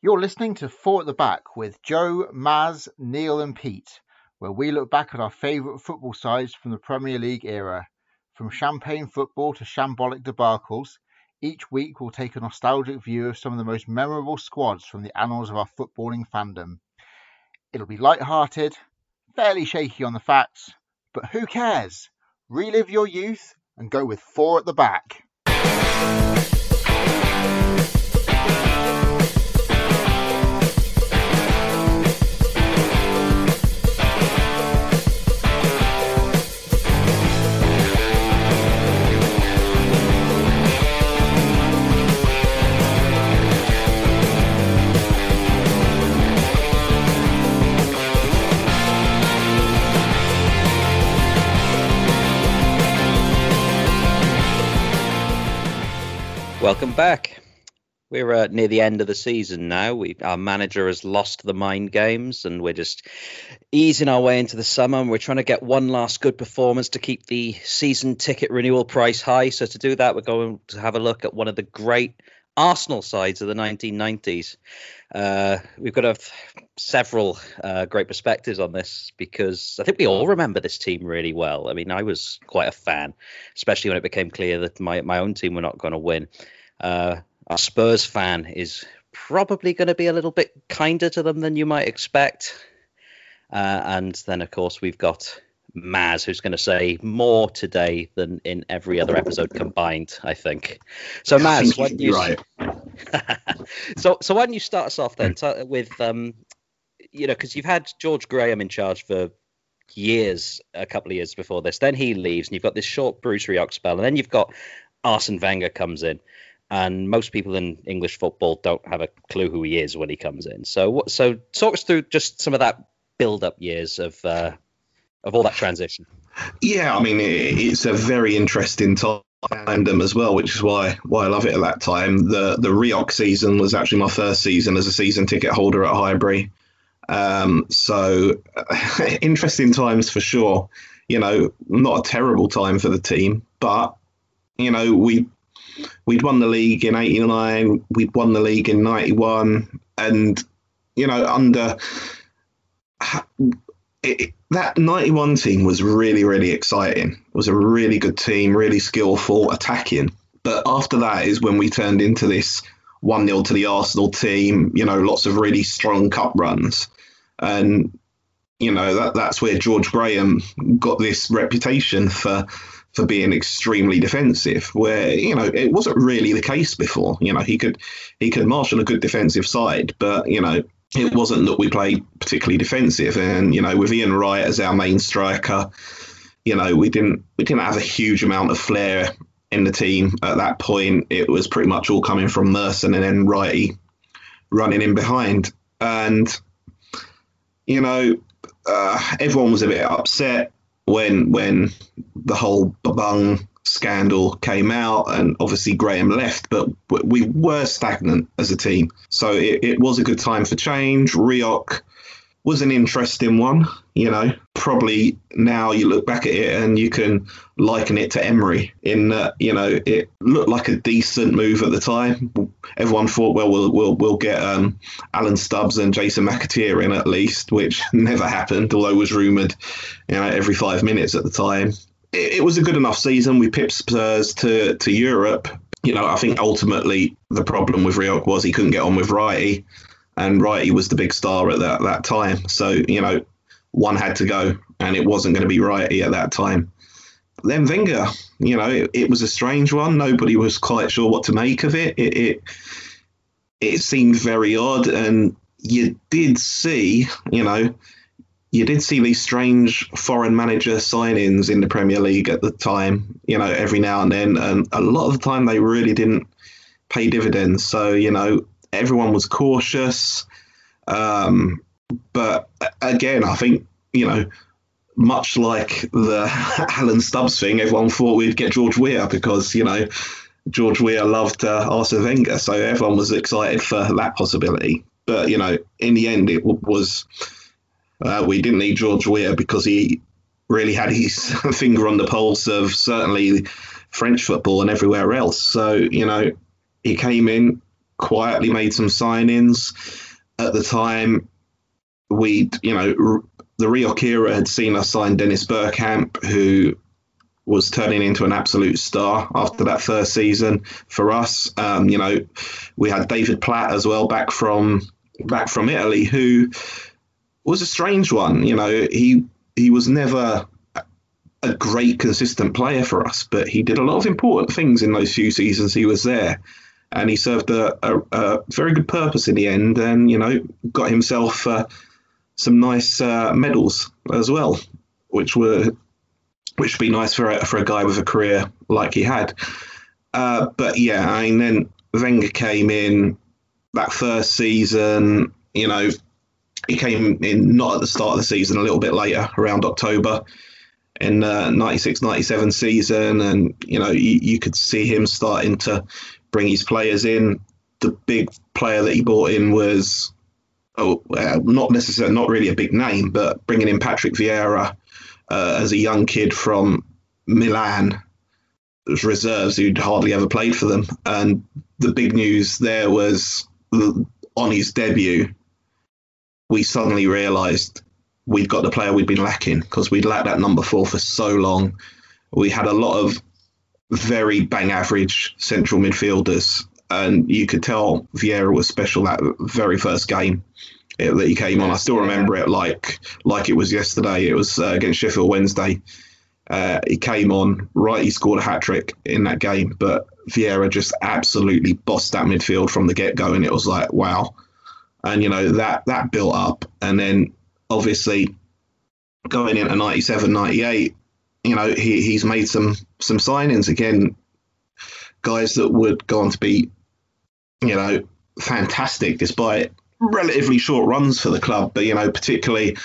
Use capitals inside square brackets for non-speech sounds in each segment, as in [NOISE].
You're listening to Four at the Back with Joe, Maz, Neil, and Pete, where we look back at our favourite football sides from the Premier League era. From champagne football to shambolic debacles, each week we'll take a nostalgic view of some of the most memorable squads from the annals of our footballing fandom. It'll be light-hearted, fairly shaky on the facts, but who cares? Relive your youth and go with four at the back. Welcome back. We're uh, near the end of the season now. We, our manager has lost the mind games, and we're just easing our way into the summer. And we're trying to get one last good performance to keep the season ticket renewal price high. So to do that, we're going to have a look at one of the great Arsenal sides of the 1990s. Uh, we've got a, several uh, great perspectives on this because I think we all remember this team really well. I mean, I was quite a fan, especially when it became clear that my, my own team were not going to win. Uh, our Spurs fan is probably going to be a little bit kinder to them than you might expect. Uh, and then, of course, we've got Maz, who's going to say more today than in every other episode combined, I think. So, Maz, why don't you... right. [LAUGHS] so, so why don't you start us off then t- with, um, you know, because you've had George Graham in charge for years, a couple of years before this. Then he leaves, and you've got this short Bruce Rioch spell, and then you've got Arsene Wenger comes in and most people in English football don't have a clue who he is when he comes in. So, so talk us through just some of that build-up years of uh, of all that transition. [LAUGHS] Yeah, I mean, it's a very interesting time fandom as well, which is why why I love it at that time. The the Rioch season was actually my first season as a season ticket holder at Highbury. Um, so [LAUGHS] interesting times for sure. You know, not a terrible time for the team, but you know we we'd won the league in 89 we'd won the league in 91 and you know under it, that 91 team was really really exciting. It was a really good team really skillful attacking. But after that is when we turned into this 1-0 to the Arsenal team you know lots of really strong cup runs. And you know that that's where George Graham got this reputation for for being extremely defensive, where you know it wasn't really the case before. You know he could he could marshal a good defensive side, but you know it wasn't that we played particularly defensive. And you know with Ian Wright as our main striker, you know we didn't we didn't have a huge amount of flair in the team at that point. It was pretty much all coming from Merson and then Wrighty running in behind, and you know uh, everyone was a bit upset when when the whole Babung scandal came out and obviously Graham left, but we were stagnant as a team. So it, it was a good time for change. Rioch was an interesting one, you know. Probably now you look back at it and you can liken it to Emery in that, you know, it looked like a decent move at the time. Everyone thought, well, we'll we'll, we'll get um, Alan Stubbs and Jason McAteer in at least, which [LAUGHS] never happened, although it was rumoured, you know, every five minutes at the time. It, it was a good enough season. We pipped Spurs to to Europe. You know, I think ultimately the problem with Rioch was he couldn't get on with Wrighty and Wrighty was the big star at that, that time. So, you know, one had to go, and it wasn't going to be Wrighty at that time. Then Wenger, you know, it, it, was a strange one. Nobody was quite sure what to make of it. It, it. it seemed very odd, and you did see, you know, you did see these strange foreign manager signings in the Premier League at the time, you know, every now and then. And a lot of the time they really didn't pay dividends. So, you know, everyone was cautious. Um, but again, I think, you know, much like the [LAUGHS] Alan Stubbs thing, everyone thought we'd get George Weah because, you know, George Weah loved uh, Arsene Wenger. So everyone was excited for that possibility. But, you know, in the end, it was uh, we didn't need George Weah because he really had his [LAUGHS] finger on the pulse of certainly French football and everywhere else. So, you know, he came in, quietly made some signings. At the time, we, you know, the Rioch era had seen us sign Dennis Bergkamp, who was turning into an absolute star after that first season for us. Um, you know, we had David Platt as well back from back from Italy, who was a strange one. You know, he he was never a great consistent player for us, but he did a lot of important things in those few seasons he was there. And he served a, a, a very good purpose in the end, and you know got himself uh, some nice uh, medals as well, which were which would be nice for a, for a guy with a career like he had. Uh, but yeah, I mean, then Wenger came in that first season. You know, he came in not at the start of the season, a little bit later, around October in the 96 97 season. And, you know, you, you could see him starting to bring his players in. The big player that he brought in was, oh, uh, not necessarily, not really a big name, but bringing in Patrick Vieira uh, as a young kid from Milan, as reserves who'd hardly ever played for them. And the big news there was on his debut, we suddenly realised we'd got the player we'd been lacking because we'd lacked that number four for so long. We had a lot of very bang average central midfielders, and you could tell Vieira was special that very first game that he came on. I still remember it like like it was yesterday. It was uh, against Sheffield Wednesday. Uh, he came on right. He scored a hat trick in that game, but Vieira just absolutely bossed that midfield from the get go, and it was like wow. And you know that that built up, and then obviously going into 97, 98, you know, he, he's made some some signings again, guys that would go on to be, you know, fantastic despite relatively short runs for the club. But you know, particularly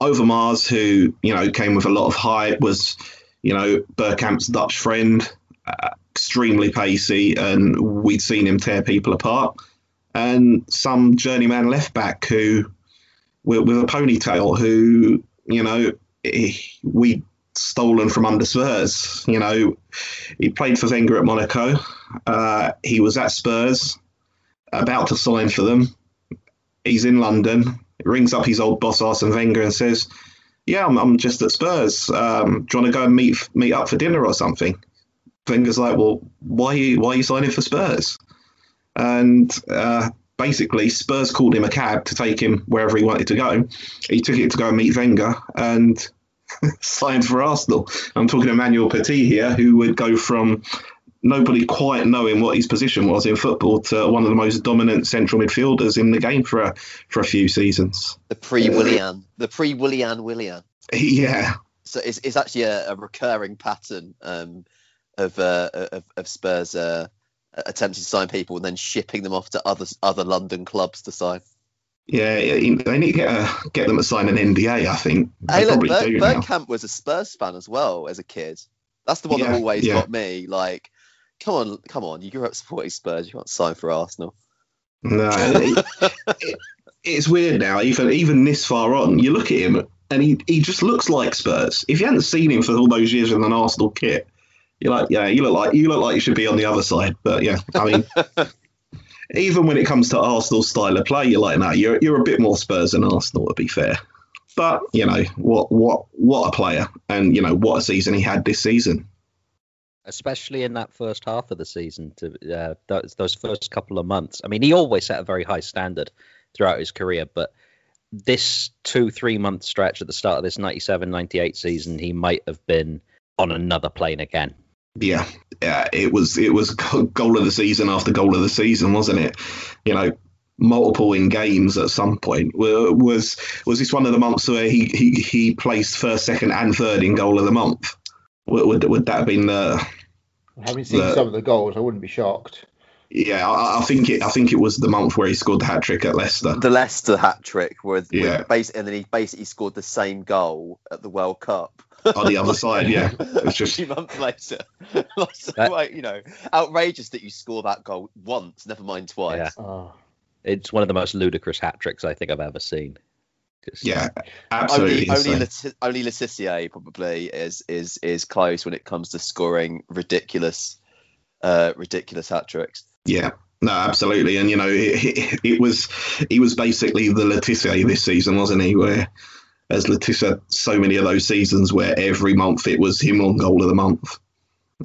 Overmars, who you know came with a lot of hype, was you know Bergkamp's Dutch friend, uh, extremely pacey, and we'd seen him tear people apart. And some journeyman left back who with, with a ponytail who, you know, we stolen from under Spurs. You know, he played for Wenger at Monaco. Uh, he was at Spurs, about to sign for them. He's in London. Rings up his old boss Arsene Wenger and says, "Yeah, I'm, I'm just at Spurs. Um, do you want to go and meet meet up for dinner or something?" Wenger's like, "Well, why are you, why are you signing for Spurs?" And uh, basically Spurs called him a cab to take him wherever he wanted to go. He took it to go and meet Wenger and [LAUGHS] signed for Arsenal. I'm talking Emmanuel Petit here, who would go from nobody quite knowing what his position was in football to one of the most dominant central midfielders in the game for a, for a few seasons. The pre-Willian, [LAUGHS] the pre-Willian Willian. Yeah. So it's, it's actually a, a recurring pattern um, of, uh, of, of Spurs uh, attempting to sign people and then shipping them off to other other London clubs to sign. Yeah, they need to get, uh, get them to sign an NDA. I think. They hey, look, Berg, Bergkamp was a Spurs fan as well as a kid. That's the one yeah, that always yeah. got me. Like, come on, come on, you grew up supporting Spurs. You can't sign for Arsenal. No, it, [LAUGHS] it, it's weird now. Even even this far on, you look at him and he he just looks like Spurs. If you hadn't seen him for all those years in an Arsenal kit, you're like, yeah, you look like you look like you should be on the other side. But yeah, I mean, [LAUGHS] even when it comes to Arsenal style of play, you're like, no, you're you're a bit more Spurs than Arsenal, to be fair. But you know what what what a player, and you know what a season he had this season. Especially in that first half of the season, to uh, those, those first couple of months. I mean, he always set a very high standard throughout his career, but this two three month stretch at the start of this 97 98 season he might have been on another plane again yeah, yeah, it was it was [LAUGHS] goal of the season after goal of the season, wasn't it? You know, multiple in games at some point. Was was this one of the months where he he, he placed first, second, and third in goal of the month? Would would, would that have been the? Having seen the, some of the goals, I wouldn't be shocked. Yeah, I, I, think it. I think it was the month where he scored the hat trick at Leicester. The Leicester hat trick, with, yeah. basically, and then he basically scored the same goal at the World Cup [LAUGHS] on the other side. Yeah, [LAUGHS] it's just a few months later. [LAUGHS] that, you know, outrageous that you score that goal once, never mind twice. Yeah. Oh. It's one of the most ludicrous hat tricks I think I've ever seen. Yeah, absolutely. Only only, Let- only Le probably is is is close when it comes to scoring ridiculous, uh, ridiculous hat tricks. Yeah, No, absolutely, and you know, it, it, it was he was basically the Le this season, wasn't he? Where as Le Tissier, so many of those seasons where every month it was him on goal of the month.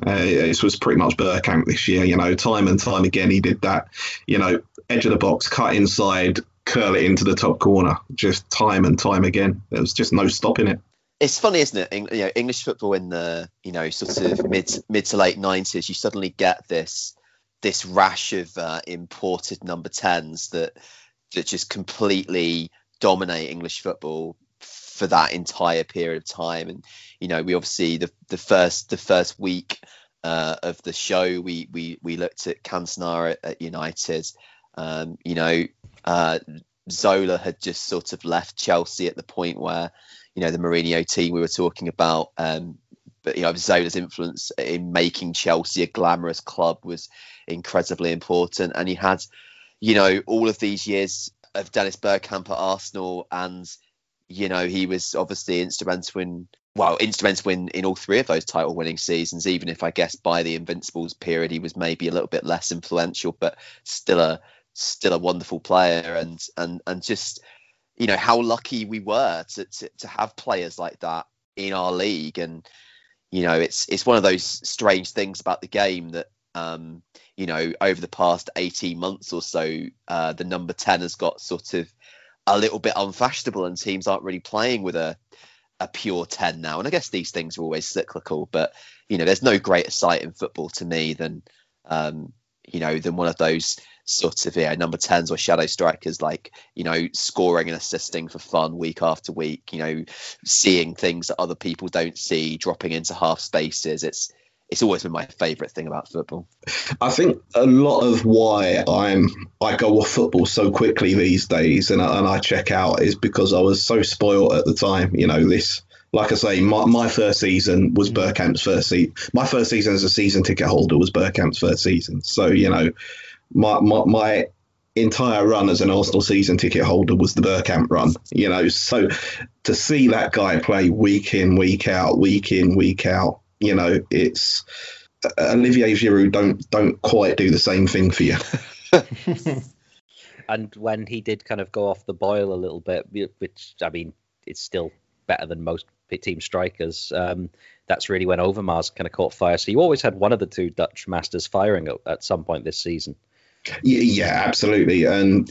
Uh, this was pretty much Bergkamp this year, you know, time and time again he did that. You know, edge of the box, cut inside, curl it into the top corner, just time and time again. There was just no stopping it. It's funny, isn't it? you know, English football in the you know sort of mid mid to late nineties, you suddenly get this this rash of uh, imported number tens that that just completely dominate English football for that entire period of time. And you know, we obviously the the first the first week uh, of the show, we we we looked at Cantona at, at United. Um, you know, uh, Zola had just sort of left Chelsea at the point where, you know, the Mourinho team we were talking about. Um, but you know, Zola's influence in making Chelsea a glamorous club was incredibly important, and he had, you know, all of these years of Dennis Bergkamp at Arsenal, and you know, he was obviously instrumental in well, instrumental in, in all three of those title winning seasons, even if I guess by the Invincibles period he was maybe a little bit less influential, but still a still a wonderful player. And and and just you know how lucky we were to, to, to have players like that in our league. And you know it's it's one of those strange things about the game that um you know over the past 18 months or so uh the number 10 has got sort of a little bit unfashionable and teams aren't really playing with a a pure 10 now. And i guess these things are always cyclical but you know there's no greater sight in football to me than um you know than one of those sort of yeah number 10s or shadow strikers like you know scoring and assisting for fun week after week you know seeing things that other people don't see dropping into half spaces. It's it's always been my favorite thing about football i think a lot of why i'm i go off football so quickly these days and I, and I check out is because i was so spoiled at the time you know this like I say, my, my first season was mm. Bergkamp's first season. My first season as a season ticket holder was Bergkamp's first season. So, you know, my, my, my entire run as an Arsenal season ticket holder was the Bergkamp run. You know, so to see that guy play week in, week out, week in, week out, you know, it's Olivier Giroud don't don't quite do the same thing for you. [LAUGHS] [LAUGHS] and when he did kind of go off the boil a little bit, which I mean, it's still better than most team strikers. Um, that's really when Overmars kind of caught fire. So you always had one of the two Dutch masters firing at, at some point this season. Yeah, absolutely. And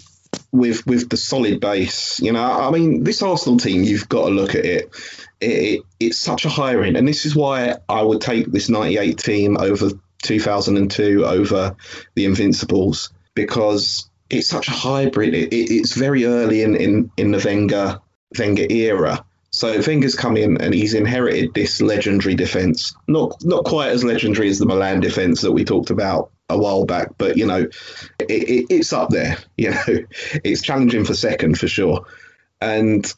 with with the solid base, you know, I mean, this Arsenal team, you've got to look at it. It, it. It's such a high end, and this is why I would take this '98 team over 2002 over the Invincibles because it's such a hybrid. It, it, it's very early in, in, in the Wenger Wenger era, so Wenger's come in and he's inherited this legendary defence. Not not quite as legendary as the Milan defence that we talked about a while back, but you know, it, it, it's up there. [LAUGHS] You know, it's challenging for second for sure. And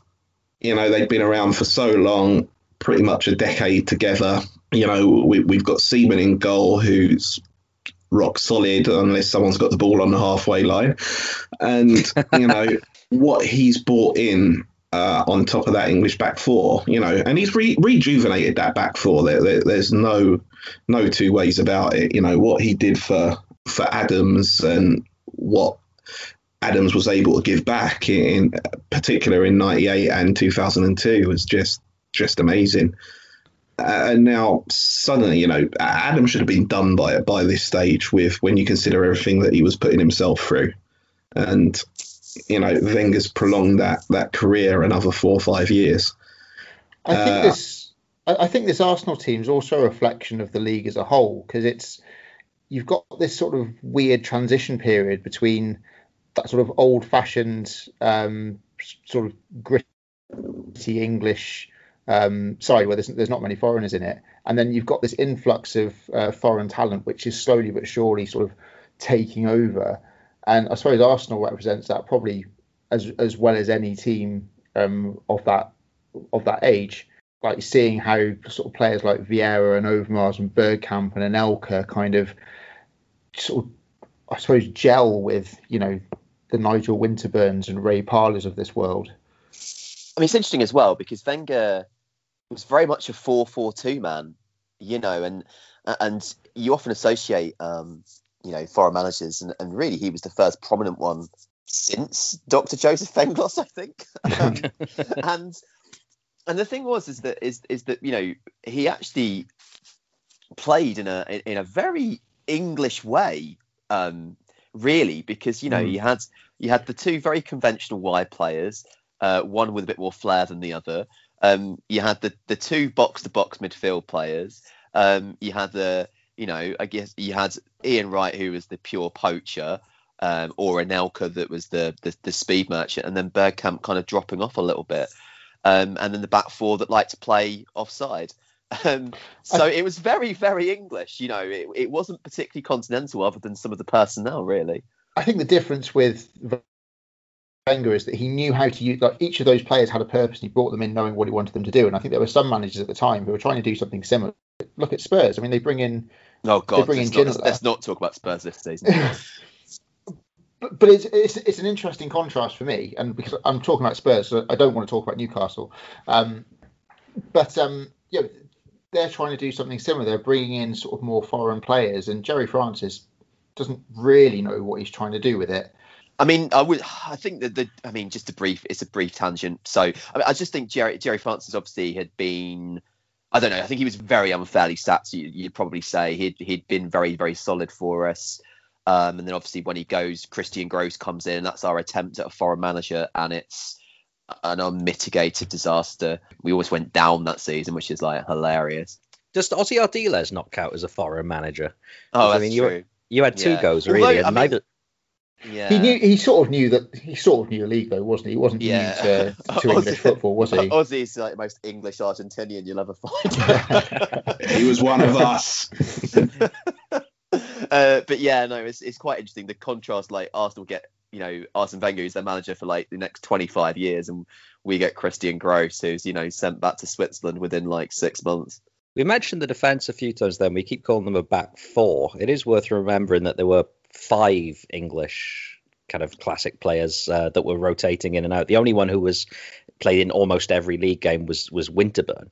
you know, they've been around for so long, pretty much a decade together. You know, we, we've got Seaman in goal, who's rock solid unless someone's got the ball on the halfway line. And you know [LAUGHS] what he's brought in uh, on top of that English back four, you know, and he's re- rejuvenated that back four. There, there, there's no no two ways about it. You know what he did for for Adams and what Adams was able to give back in, in particular in '98 and 2002 was just just amazing. Uh, and now suddenly, you know, Adam should have been done by by this stage with when you consider everything that he was putting himself through, and you know, Wenger's prolonged that that career another four or five years. I think uh, this. I think this Arsenal team is also a reflection of the league as a whole because it's you've got this sort of weird transition period between that sort of old-fashioned, um, sort of gritty English um, side where there's, there's not many foreigners in it, and then you've got this influx of uh, foreign talent, which is slowly but surely sort of taking over and I suppose Arsenal represents that probably as as well as any team um, of that of that age. Like seeing how sort of players like Vieira and Overmars and Bergkamp and Anelka kind of sort of, I suppose, gel with you know the Nigel Winterburns and Ray Parlours of this world. I mean, it's interesting as well because Wenger was very much a 4-4-2 man, you know, and and you often associate um, you know foreign managers, and, and really he was the first prominent one since Dr. Joseph Venglos, I think. Um, [LAUGHS] and and the thing was is that is is that you know he actually played in a in a very English way, um, really, because you know mm. you had you had the two very conventional wide players, uh, one with a bit more flair than the other. Um, you had the the two box to box midfield players. Um, you had the you know I guess you had Ian Wright who was the pure poacher. Um, or Anelka that was the, the, the speed merchant, and then Bergkamp kind of dropping off a little bit, um, and then the back four that like to play offside. Um, so I, it was very, very English. You know, it, it wasn't particularly continental, other than some of the personnel, really. I think the difference with Wenger is that he knew how to use like each of those players had a purpose and he brought them in knowing what he wanted them to do. And I think there were some managers at the time who were trying to do something similar. Look at Spurs. I mean, they bring in. Oh God, let's, not, let's not talk about Spurs this season. [LAUGHS] but, but it's, it's it's an interesting contrast for me, and because I'm talking about Spurs, so I don't want to talk about Newcastle. Um, but um, yeah, they're trying to do something similar. They're bringing in sort of more foreign players, and Gerry Francis doesn't really know what he's trying to do with it. I mean, I would. I think that the. I mean, just a brief. It's a brief tangent. So, I, mean, I just think Jerry Gerry Francis obviously had been. I don't know. I think he was very unfairly sacked. You, would probably say he'd he'd been very very solid for us. Um, and then obviously when he goes, Christian Gross comes in. That's our attempt at a foreign manager, and it's an unmitigated disaster. We always went down that season, which is like hilarious. Does Ossie Ardiles not count as a foreign manager? Oh, that's I mean, true. You, you had two yeah. goals really, Although, and I mean, neither. Yeah. He knew. He sort of knew that. He sort of knew the league, though, wasn't he? He wasn't yeah. new to, [LAUGHS] to English football, was he? Ossie's like the most English Argentinian you'll ever find. [LAUGHS] he was one of us. [LAUGHS] uh, but yeah, no, it's it's quite interesting. The contrast, like Arsenal get you know Arsene Wenger, who's their manager for like the next 25 years, and we get Christian Gross, who's you know sent back to Switzerland within like six months. We mentioned the defence a few times. Then we keep calling them a back four. It is worth remembering that there were five English kind of classic players uh, that were rotating in and out. The only one who was played in almost every league game was was Winterburn.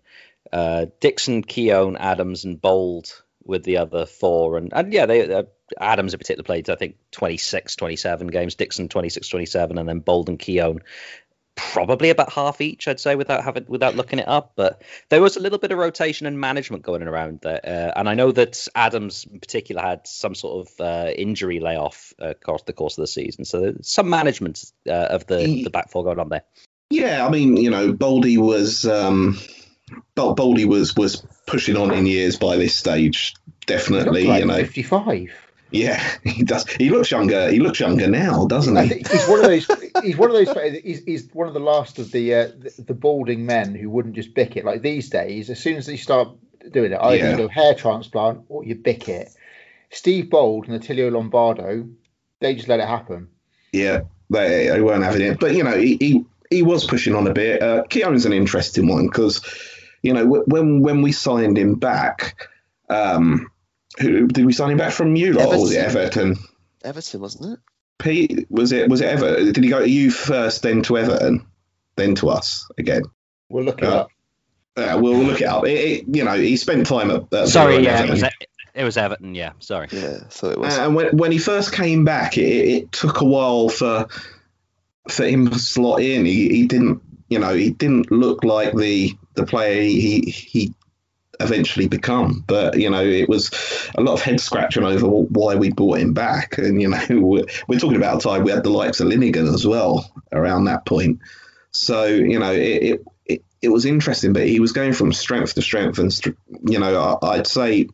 Uh, Dixon, Keown, Adams, and Bould with the other four. And, and yeah, they uh, Adams in particular played, I think, 26, 27 games, Dixon 26, 27, and then Bould and Keown probably about half each, I'd say, without having without looking it up. But there was a little bit of rotation and management going around there, uh, and I know that Adams in particular had some sort of uh, injury layoff uh, across the course of the season, so some management uh, of the he, the back four going on there. Yeah, I mean, you know, Baldy was um, Baldy was was pushing on in years by this stage. Definitely, like you know, fifty five. Yeah, [LAUGHS] he does. He looks younger. He looks younger now, doesn't he? he's one of those. [LAUGHS] He's one of those. He's, he's one of the last of the, uh, the, the balding men who wouldn't just bick it. Like these days, as soon as they start doing it, either yeah. you go hair transplant or you bick it. Steve Bould and Attilio Lombardo, they just let it happen. Yeah, they, they weren't having it. But you know, he he, he was pushing on a bit. Uh, Keown's an interesting one because you know when when we signed him back. Um, who did we sign him back from you lot, or was it Everton? Everton, wasn't it? Pete, was it was it Everton? Did he go to you first, then to Everton, then to us again? We'll look it uh, up. Uh, we'll look it up. It, it, you know, he spent time at. at sorry, yeah, it was, it was, Everton. Yeah, sorry. Yeah, so it was. and when when he first came back, it, it took a while for for him to slot in. He, he didn't, you know, he didn't look like the the player he he eventually become. But you know, it was a lot of head scratching over why we brought him back. And you know, [LAUGHS] we're, we're talking about a time we had the likes of Linighan as well around that point. So you know, it, it it, was interesting, but he was going from strength to strength, and you know, I'd say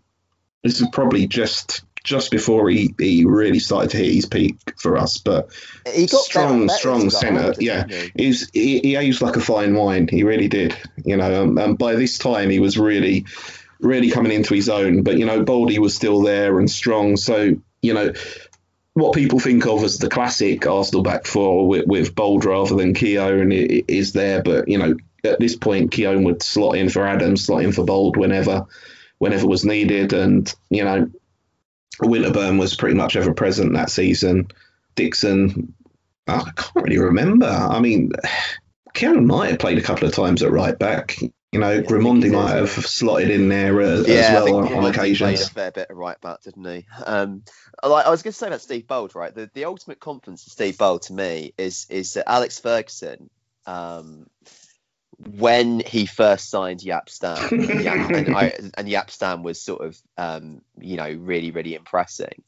this is probably just just before he, he really started to hit his peak for us. But he got strong, strong centre. Yeah, he? He's, he, he aged like a fine wine. He really did. You know, um, and by this time he was really, really coming into his own. But you know, Baldy was still there and strong. So you know. What people think of as the classic Arsenal back four with, with Bould rather than Keown is there, but you know at this point Keown would slot in for Adams, slot in for Bould whenever, whenever was needed, and you know Winterburn was pretty much ever present that season. Dixon, I can't really remember. I mean, Kieran might have played a couple of times at right back. You know, Grimandi might have slotted in there uh, as yeah, I well think on, on Grimandi played a fair bit of right back, didn't he? Um, like I was going to say about Steve Bould, right? The the ultimate confidence of Steve Bould to me is is that Alex Ferguson, um, when he first signed Jaap Stam, [LAUGHS] Jaap, and, I, and was sort of um, you know really really impressing.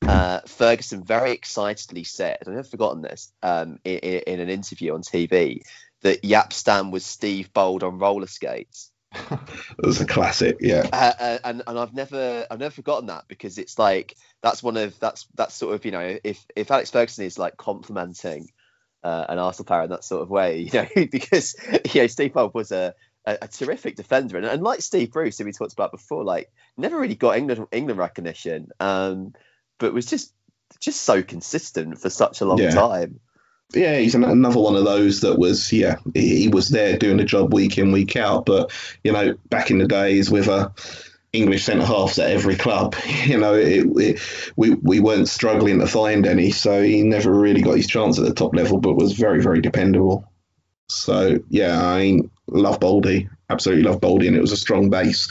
Uh, Ferguson very excitedly said, I've never forgotten this, um, in, in an interview on TV, that Jaap Stam was Steve Bould on roller skates. [LAUGHS] It was a classic, yeah. uh, uh, and and I've never I've never forgotten that because it's like that's one of that's that's sort of you know if if Alex Ferguson is like complimenting uh, an Arsenal player in that sort of way, [LAUGHS] you know, because you know Steve Bould was a, a, a terrific defender and, and like Steve Bruce, who we talked about before, like never really got England England recognition, um, but was just just so consistent for such a long Yeah. time. Yeah, he's an, another one of those that was, yeah, he, he was there doing the job week in, week out. But, you know, back in the days with a English centre halves at every club, [LAUGHS] you know, it, it, we, we weren't struggling to find any. So he never really got his chance at the top level, but was very, very dependable. So, yeah, I mean, love Baldy, Absolutely love Baldy, And it was a strong base.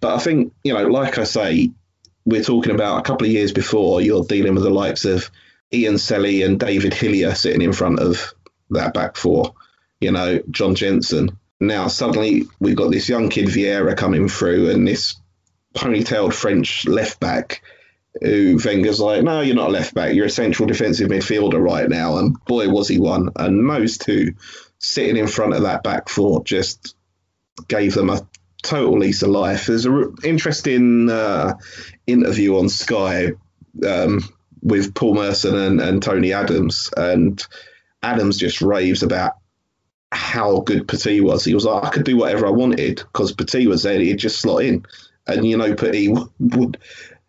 But I think, you know, like I say, we're talking about a couple of years before, you're dealing with the likes of Ian Selley and David Hillier sitting in front of that back four, you know, John Jensen. Now suddenly we've got this young kid Vieira coming through and this ponytailed French left back who Wenger's like, no, you're not a left back, you're a central defensive midfielder right now. And boy, was he one. And those two sitting in front of that back four just gave them a total lease of life. There's an interesting uh, interview on Sky um, with Paul Merson and, and Tony Adams, and Adams just raves about how good Petit was. He was like, I could do whatever I wanted because Petit was there. He'd just slot in, and you know, Petit [LAUGHS] would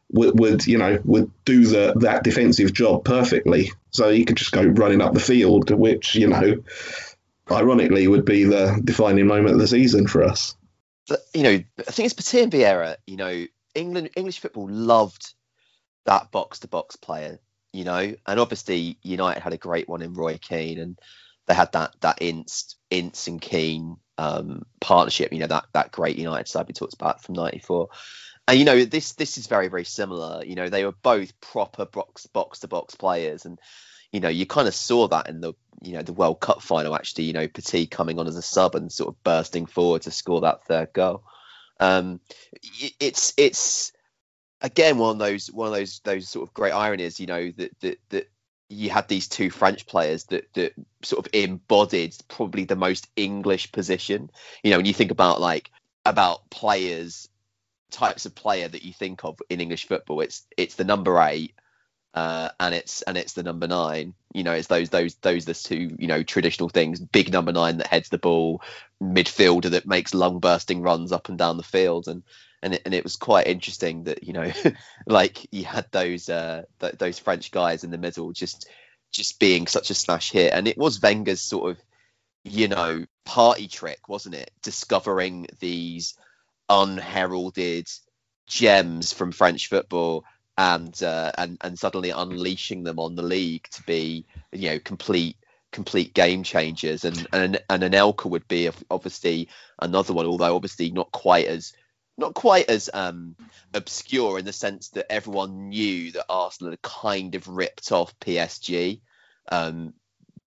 would, would you know would do the that defensive job perfectly. So he could just go running up the field, which you know, ironically, would be the defining moment of the season for us. But, you know, I think it's Petit and Vieira. You know, England English football loved that box to box player. You know, and obviously United had a great one in Roy Keane, and they had that that Ince Ince and Keane um, partnership. You know, that that great United side we talked about from '94. And you know, this this is very very similar. You know, they were both proper box box to box players, and you know, you kind of saw that in the you know the World Cup final. Actually, you know, Petit coming on as a sub and sort of bursting forward to score that third goal. Um, it's it's again one of those one of those those sort of great ironies. You know that that that you had these two French players that that sort of embodied probably the most English position. You know, when you think about like about players types of player that you think of in English football, it's it's the number eight uh, and it's and it's the number nine. You know, it's those those those the two you know traditional things. Big number nine that heads the ball, midfielder that makes lung bursting runs up and down the field, and and it, and it was quite interesting that you know, [LAUGHS] like you had those uh th- those French guys in the middle just just being such a smash hit, and it was Wenger's sort of you know party trick, wasn't it? Discovering these unheralded gems from French football and uh, and and suddenly unleashing them on the league to be you know complete complete game changers and and and Anelka would be obviously another one although obviously not quite as not quite as um obscure in the sense that everyone knew that Arsenal had kind of ripped off PSG um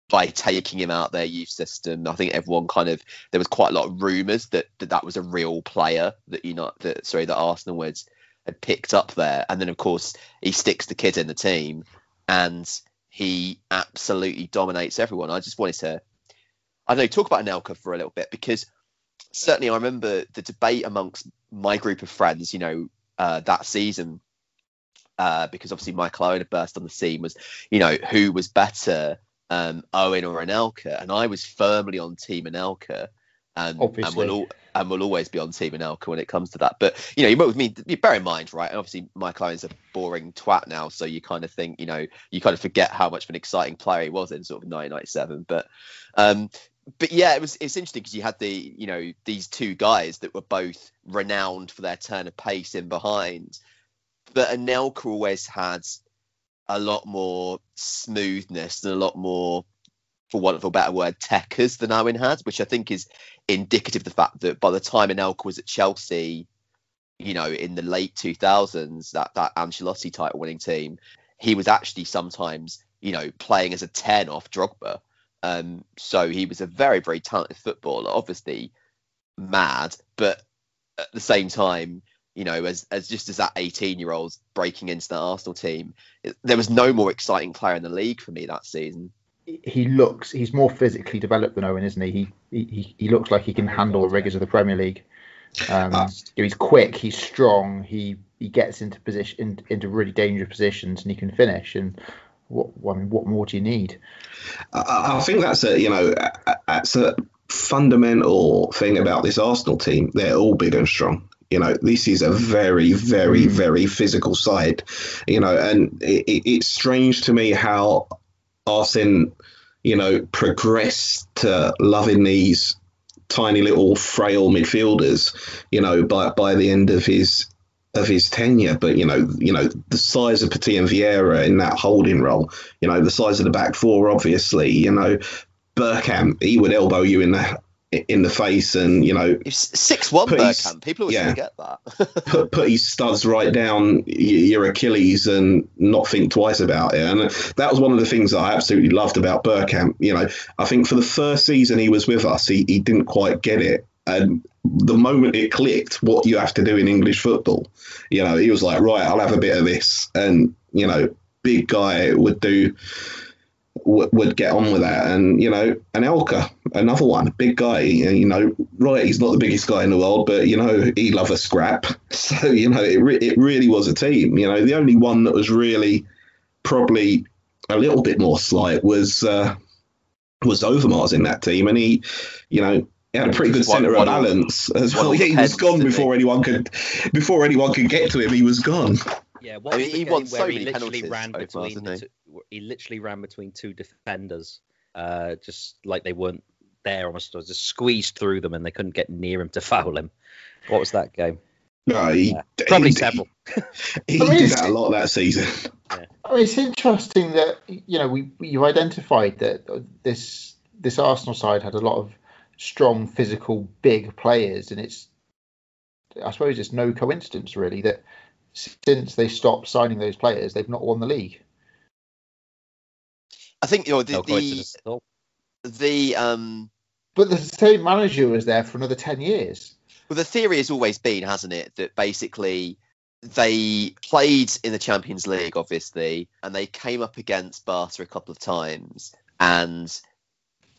by taking him out their youth system I think everyone kind of there was quite a lot of rumors that that, that was a real player that you know that sorry that Arsenal was had picked up there. And then, of course, he sticks the kid in the team and he absolutely dominates everyone. I just wanted to, I don't know, talk about Anelka for a little bit because certainly I remember the debate amongst my group of friends, you know, uh, that season, uh, because obviously Michael Owen had burst on the scene, was, you know, who was better, um, Owen or Anelka? And I was firmly on Team Anelka. And, and Obviously. will al- and will always be on Team Anelka when it comes to that. But you know, you with me, you bear in mind, right? And obviously, Michael Owen's a boring twat now, so you kind of think, you know, you kind of forget how much of an exciting player he was in sort of 1997. But um, but yeah, it was it's interesting because you had the you know these two guys that were both renowned for their turn of pace in behind, but Anelka always had a lot more smoothness and a lot more for want of a better word, techers than Owen had, which I think is indicative of the fact that by the time Anelka was at Chelsea, you know, in the late 2000s, that that Ancelotti title winning team, he was actually sometimes, you know, playing as a 10 off Drogba. Um, so he was a very, very talented footballer, obviously mad, but at the same time, you know, as, as just as that 18 year old breaking into the Arsenal team, it, there was no more exciting player in the league for me that season. He looks, he's more physically developed than Owen, isn't he? He, he, he looks like he can handle the rigors of the Premier League. Um, uh, he's quick, he's strong, he, he gets into position in, into really dangerous positions, and he can finish. And what I mean, what more do you need? I, I think that's a you know that's a fundamental thing about this Arsenal team. They're all big and strong. You know, this is a very, very, mm. very physical side. You know, and it, it's strange to me how Arsene, you know, progressed to loving these tiny little frail midfielders, you know, by by the end of his of his tenure. But you know, you know, the size of Petit and Vieira in that holding role, you know, the size of the back four, obviously, you know, Bergkamp, he would elbow you in the in the face and you know six one Bergkamp. People always yeah, forget that. [LAUGHS] put put his studs right down your Achilles and not think twice about it. And that was one of the things that I absolutely loved about Bergkamp. You know, I think for the first season he was with us, he, he didn't quite get it. And the moment it clicked, what you have to do in English football, you know, he was like, right, I'll have a bit of this, and you know, big guy would do would get on with that. And you know, Anelka, another one, big guy. You know, right? He's not the biggest guy in the world, but you know, he love a scrap. [LAUGHS] So you know, it re- it really was a team. You know, the only one that was really probably a little bit more slight was uh, was Overmars in that team, and he, you know. He had a pretty good centre of balance as well. Yeah, he was gone before anyone could before anyone could get to him. He was gone. Yeah, what I mean, he won so many literally ran between he? Two, he? literally ran between two defenders, uh, just like they weren't there, almost just squeezed through them, and they couldn't get near him to foul him. What was that game? No, he, yeah, probably he, several. He, I mean, did that a lot that season. Yeah. I mean, it's interesting that you know we you identified that this this Arsenal side had a lot of strong, physical, big players, and it's I suppose it's no coincidence really that since they stopped signing those players, they've not won the league. I think you know the, no the, the um. But the same manager was there for another ten years. Well, the theory has always been, hasn't it, that basically they played in the Champions League, obviously, and they came up against Barca a couple of times, and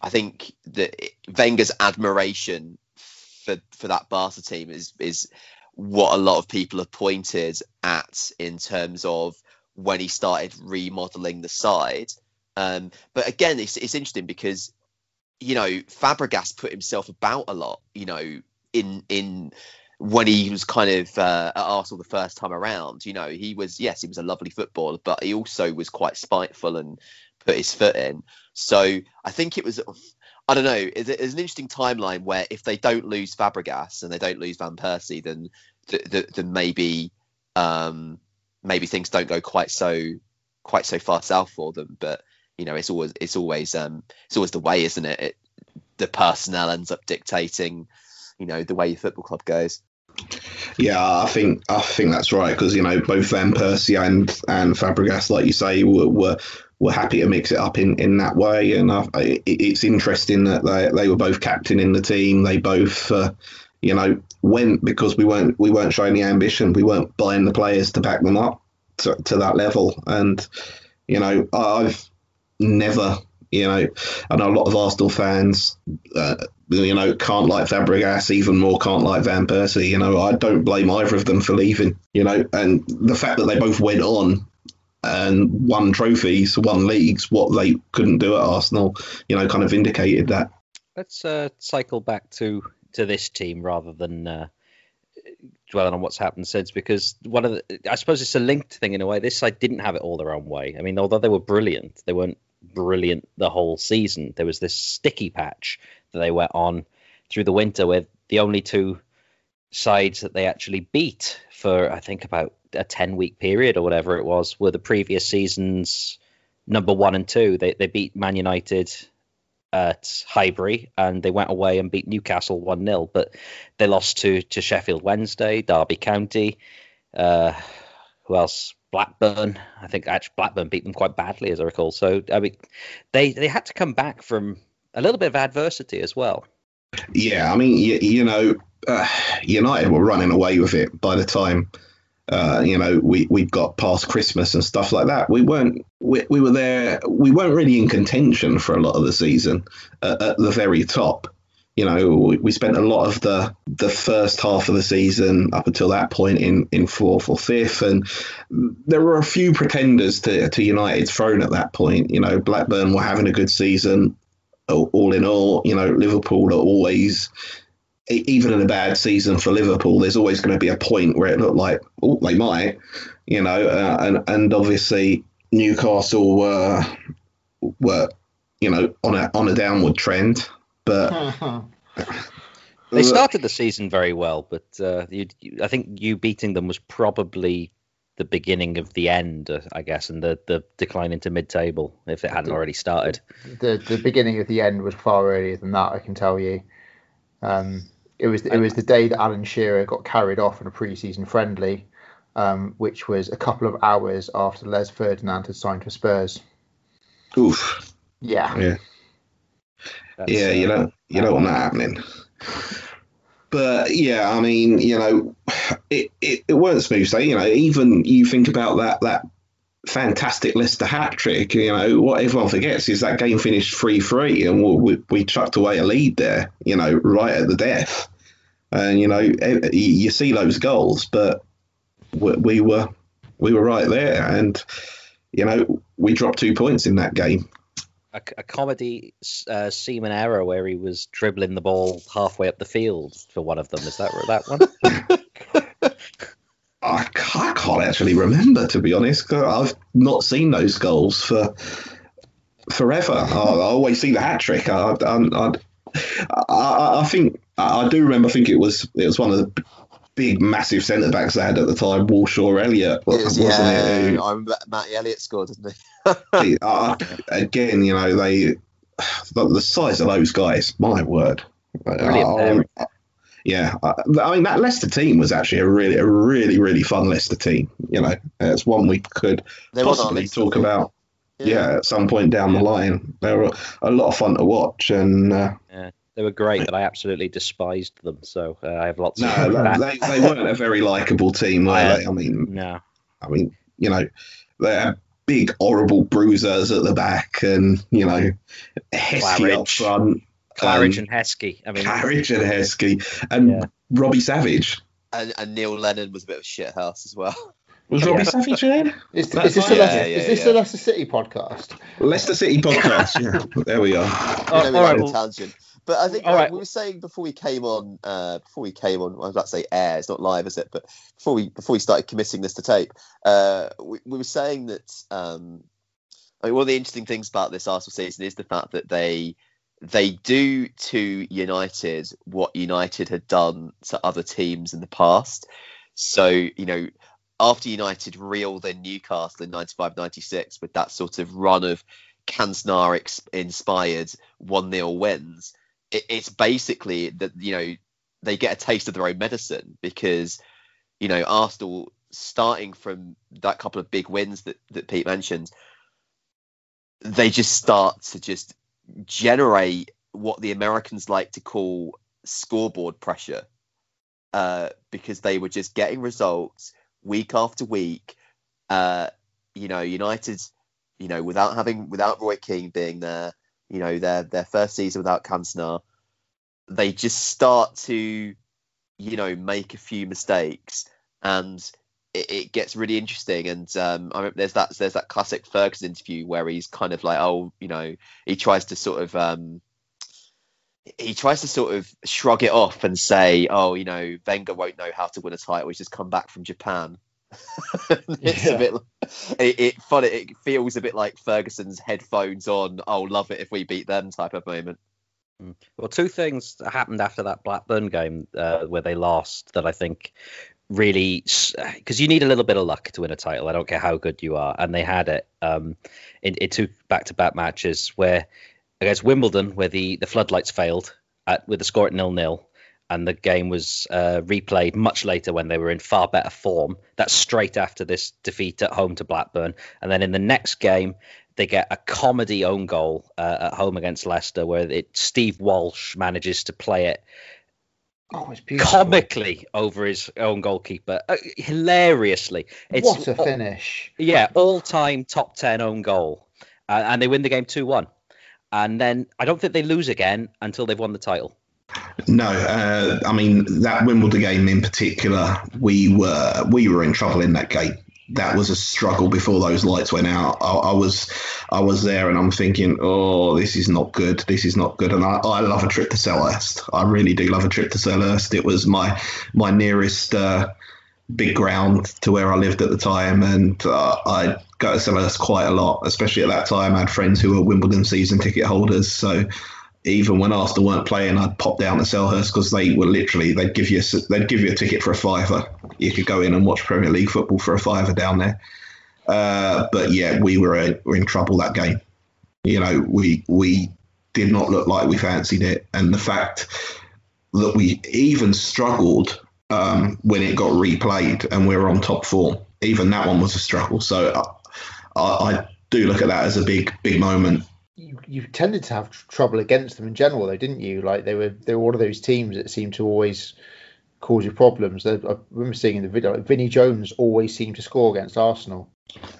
I think that Wenger's admiration for for that Barca team is is what a lot of people have pointed at in terms of when he started remodeling the side. Um, but again, it's, it's interesting because you know Fabregas put himself about a lot. You know, in in when he was kind of uh, at Arsenal the first time around. You know, he was yes, he was a lovely footballer, but he also was quite spiteful and put his foot in. So I think it was I don't know. It's, it's, an interesting timeline where if they don't lose Fabregas and they don't lose Van Persie, then then maybe um, maybe things don't go quite so quite so far south for them. But you know, it's always it's always um, it's always the way, isn't it? it? The personnel ends up dictating, you know, the way your football club goes. Yeah, I think I think that's right because you know both Van Persie and and Fabregas, like you say, were, were were happy to mix it up in, in that way. And I, it's interesting that they, they were both captain in the team. They both, uh, you know, went because we weren't we weren't showing the ambition. We weren't buying the players to back them up to, to that level. And you know, I've never, you know, I know a lot of Arsenal fans, uh, you know, can't like Fabregas, even more can't like Van Persie. You know, I don't blame either of them for leaving. You know, and the fact that they both went on and won trophies, won leagues, what they couldn't do at Arsenal, you know, kind of indicated that. Let's uh, cycle back to to this team rather than uh, dwelling on what's happened since, because one of the, I suppose it's a linked thing in a way. This side didn't have it all their own way. I mean, although they were brilliant, they weren't brilliant the whole season. There was this sticky patch that they went on through the winter where the only two sides that they actually beat for I think about a 10 week period or whatever it was were the previous season's number one and two. They, they beat Man United at Highbury and they went away and beat Newcastle 1 0. But they lost to, to Sheffield Wednesday, Derby County. Uh, who else? Blackburn. I think actually Blackburn beat them quite badly, as I recall. So I mean, they they had to come back from a little bit of adversity as well. Yeah, I mean, you, you know, uh, United were running away with it by the time uh, you know, we we got past Christmas and stuff like that. We weren't we, we were there. We weren't really in contention for a lot of the season uh, at the very top. You know, we, we spent a lot of the the first half of the season up until that point in in fourth or fifth, and there were a few pretenders to to United's throne at that point. You know, Blackburn were having a good season. All in all, you know, Liverpool are always even in a bad season for Liverpool, there's always going to be a point where it looked like, oh, they might, you know, uh, and and obviously Newcastle were were you know on a on a downward trend, but. [LAUGHS] they started the season very well, but uh, you, I think you beating them was probably the beginning of the end, uh, I guess, and the, the decline into mid-table if it hadn't already started. The the beginning of the end was far earlier than that, I can tell you. Um, it was it was the day that Alan Shearer got carried off in a pre-season friendly, um, which was a couple of hours after Les Ferdinand had signed for Spurs. Oof. Yeah. Yeah. That's, yeah, you know, you don't want that happening. But yeah, I mean, you know, [SIGHS] it, it, it weren't smooth sailing. You know, even you think about that that fantastic Leicester hat trick. You know, what everyone forgets is that game finished 3 3 and we, we chucked away a lead there, you know, right at the death. And, you know, you see those goals, but we were we were right there. And, you know, we dropped two points in that game. A, a comedy uh, Seaman error where he was dribbling the ball halfway up the field for one of them. Is that that one? [LAUGHS] I, I can't actually remember to be honest. I've not seen those goals for forever. I, I always see the hat trick. I, I, I, I think I do remember. I think it was it was one of the big, massive centre backs they had at the time, Walsh or Elliott, wasn't yeah, it? I remember Matty Elliott scored, didn't he? [LAUGHS] again, you know they the size of those guys. My word. Brilliant. Uh, yeah, I, I, mean that Leicester team was actually a really, a really, really fun Leicester team. You know, it's one we could they possibly talk about. Yeah. yeah. at some point down the line, they were a lot of fun to watch, and uh, yeah, they were great, but I absolutely despised them. So uh, I have lots. No, of they, they weren't a very likable team, were [LAUGHS] I, they? I mean, no. I mean, you know, they had big, horrible bruisers at the back, and you know, Heskey up front. Claridge um, and Heskey. I mean, Claridge and [LAUGHS] Heskey, and yeah. Robbie Savage. And, and, Neil Lennon was a bit of a shit house as well. Was Robbie [LAUGHS] Savage in? Is, is, this, a Leicester, yeah, yeah, is this a Leicester City podcast? Leicester City podcast. yeah, [LAUGHS] there we are. Oh, you know, all right, well, tangent. But I think right. we were saying before we came on, uh, before we came on, I was about to say air. It's not live, is it? But before we before we started committing this to tape, uh, we, we were saying that um, I mean, one of the interesting things about this Arsenal season is the fact that they they do to United what United had done to other teams in the past. So, you know, after United reeled in Newcastle in 95 96 with that sort of run of Cantona inspired 1 0 wins, it, it's basically that, you know, they get a taste of their own medicine because, you know, Arsenal starting from that couple of big wins that, that Pete mentioned, they just start to just generate what the Americans like to call scoreboard pressure uh, because they were just getting results week after week. Uh, you know, United, you know, without having without Roy Keane being there, you know, their their first season without Cantona, they just start to, you know, make a few mistakes and it, it gets really interesting. And um, I remember there's that there's that classic Ferguson interview where he's kind of like, oh, you know, he tries to sort of um, he tries to sort of shrug it off and say, oh, you know, Wenger won't know how to win a title. He's just come back from Japan. [LAUGHS] it's yeah. a bit it, it fun it feels a bit like ferguson's headphones on oh love it if we beat them type of moment mm. well two things happened after that blackburn game uh, where they lost that i think really because you need a little bit of luck to win a title. I don't care how good you are, and they had it um, in, in two back-to-back matches where against Wimbledon, where the, the floodlights failed at, with the score at nil nil, and the game was uh, replayed much later when they were in far better form. That's straight after this defeat at home to Blackburn, and then in the next game they get a comedy own goal uh, at home against Leicester, where it, Steve Walsh manages to play it Oh, it's comically over his own goalkeeper, uh, hilariously. It's, what a finish! Yeah, all-time top ten own goal, uh, and they win the game two one. And then I don't think they lose again until they've won the title. No, uh, I mean that Wimbledon game in particular, we were we were in trouble in that game that was a struggle before those lights went out. I, I, was I was there and I'm thinking, oh, this is not good. This is not good. And I, I love a trip to Selhurst. I really do love a trip to Selhurst. It was my my nearest uh, big ground to where I lived at the time, and uh, I go to Selhurst quite a lot. Especially at that time, I had friends who were Wimbledon season ticket holders, so even when Arsenal weren't playing, I'd pop down to Selhurst because they were literally they'd give you a, they'd give you a ticket for a fiver. You could go in and watch Premier League football for a fiver down there. Uh, but yeah, we were, uh, were in trouble that game. You know, we we did not look like we fancied it, and the fact that we even struggled um, when it got replayed and we were on top form, even that one was a struggle. So uh, I, I do look at that as a big big moment you, you tended to have trouble against them in general, though, didn't you? Like they were they were one of those teams that seemed to always cause you problems. I remember seeing in the video, like Vinnie Jones always seemed to score against Arsenal.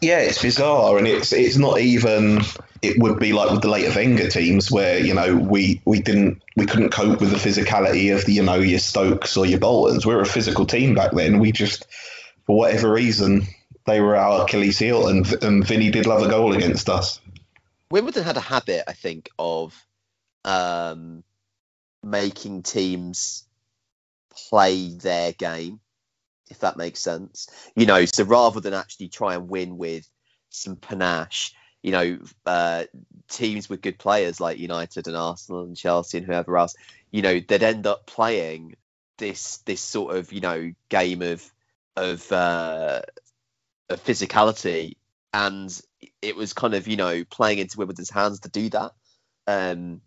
Yeah, it's bizarre, and it's it's not even. It would be like with the later Wenger teams, where you know we we didn't we couldn't cope with the physicality of the you know your Stokes or your Boltons. We were a physical team back then. We just, for whatever reason, they were our Achilles heel, and and Vinny did love a goal against us. Wimbledon had a habit, I think, of um, making teams play their game, if that makes sense. You know, so rather than actually try and win with some panache, you know, uh, teams with good players like United and Arsenal and Chelsea and whoever else, you know, they'd end up playing this this sort of you know game of of uh, of physicality and it was kind of you know playing into Wimbledon's hands to do that. Um,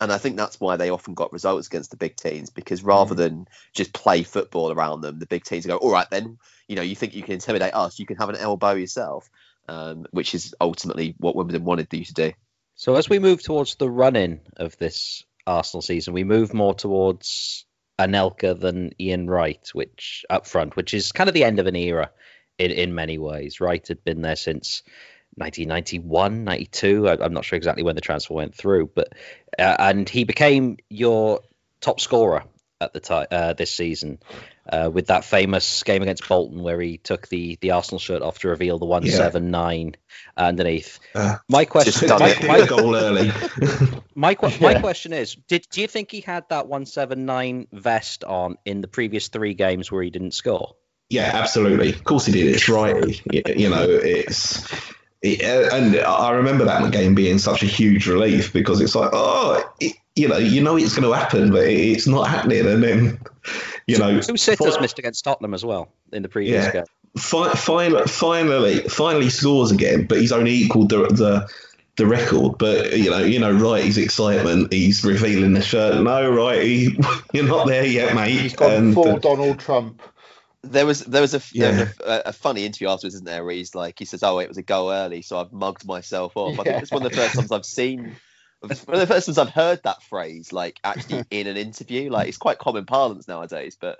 and I think that's why they often got results against the big teams because rather mm. than just play football around them, the big teams go, all right, then you know you think you can intimidate us, you can have an elbow yourself, um, which is ultimately what Wimbledon wanted you to do. So as we move towards the run-in of this Arsenal season, we move more towards Anelka than Ian Wright, which up front, which is kind of the end of an era in in many ways. Wright had been there since 1991, 92. I, am not sure exactly when the transfer went through, but uh, and he became your top scorer at the time uh, this season uh, with that famous game against Bolton where he took the the Arsenal shirt off to reveal the 179 yeah. underneath. Uh, my question, my, my, [LAUGHS] goal early. [LAUGHS] my, yeah. my question is, did do you think he had that 179 vest on in the previous three games where he didn't score? Yeah, absolutely. Of course he did. It's right. You know, it's. It, and I remember that game being such a huge relief because it's like, oh, it, you know, you know it's going to happen, but it's not happening. And then, you know, two sitters missed against Tottenham as well in the previous yeah, game. Fi- finally, finally, finally scores again, but he's only equalled the, the the record. But you know, you know, right? His excitement. He's revealing the shirt. No, right? He, [LAUGHS] you're not there yet, mate. He's gone and, full Donald Trump there was there was a, yeah. there was a, a, funny interview afterwards, isn't there? Where he's like, he says, "Oh, it was a go early, so I've mugged myself off." Yeah. I think it's one of the first times I've seen, one of the first times I've heard that phrase, like actually [LAUGHS] in an interview. Like it's quite common parlance nowadays, but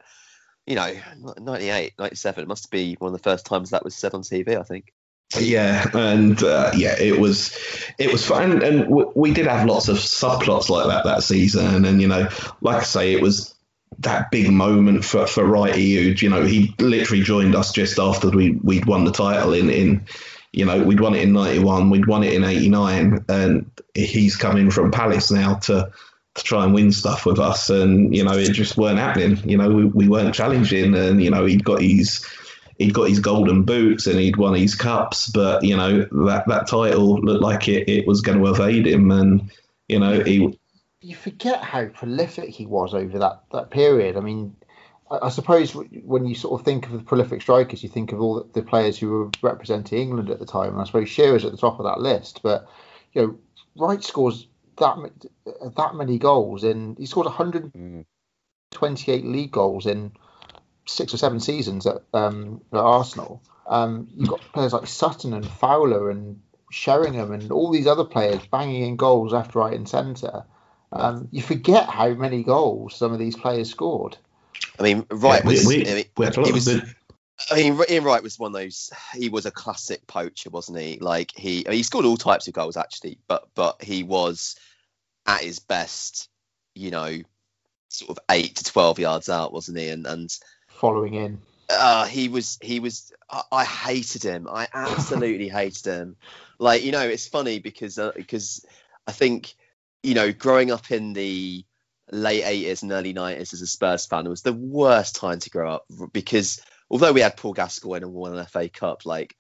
you know, 98, 97, it must be one of the first times that was said on TV. I think. Yeah, and uh, yeah, it was it was fun, and we did have lots of subplots like that that season, and you know, like I say, it was that big moment for for Wrighty, who you know he literally joined us just after we we'd won the title in in you know we'd won it in '91, we'd won it in '89, and he's coming from Palace now to to try and win stuff with us, and you know it just weren't happening. You know we, we weren't challenging, and you know he'd got his he'd got his golden boots and he'd won his cups, but you know that that title looked like it, it was going to evade him, and you know he you forget how prolific he was over that, that period. I mean, I, I suppose when you sort of think of the prolific strikers, you think of all the, the, players who were representing England at the time, and I suppose Shearer's at the top of that list. But you know, Wright scores that that many goals, and he scored 128 mm. league goals in six or seven seasons at, um, at Arsenal. Um, you've got players like Sutton and Fowler and Sheringham and all these other players banging in goals left, right, and centre. Um, you forget how many goals some of these players scored. I mean, Wright yeah, was. We, we, I mean, we he was I mean, Ian Wright was one of those. He was a classic poacher, wasn't he? Like he, I mean, he scored all types of goals actually, but but he was at his best, you know, sort of eight to twelve yards out, wasn't he? And and following in. Uh, he was he was. I, I hated him. I absolutely [LAUGHS] hated him. Like you know, it's funny because uh, because I think you know, growing up in the late 80s and early 90s as a Spurs fan, it was the worst time to grow up because although we had Paul Gascoigne and won an FA Cup, like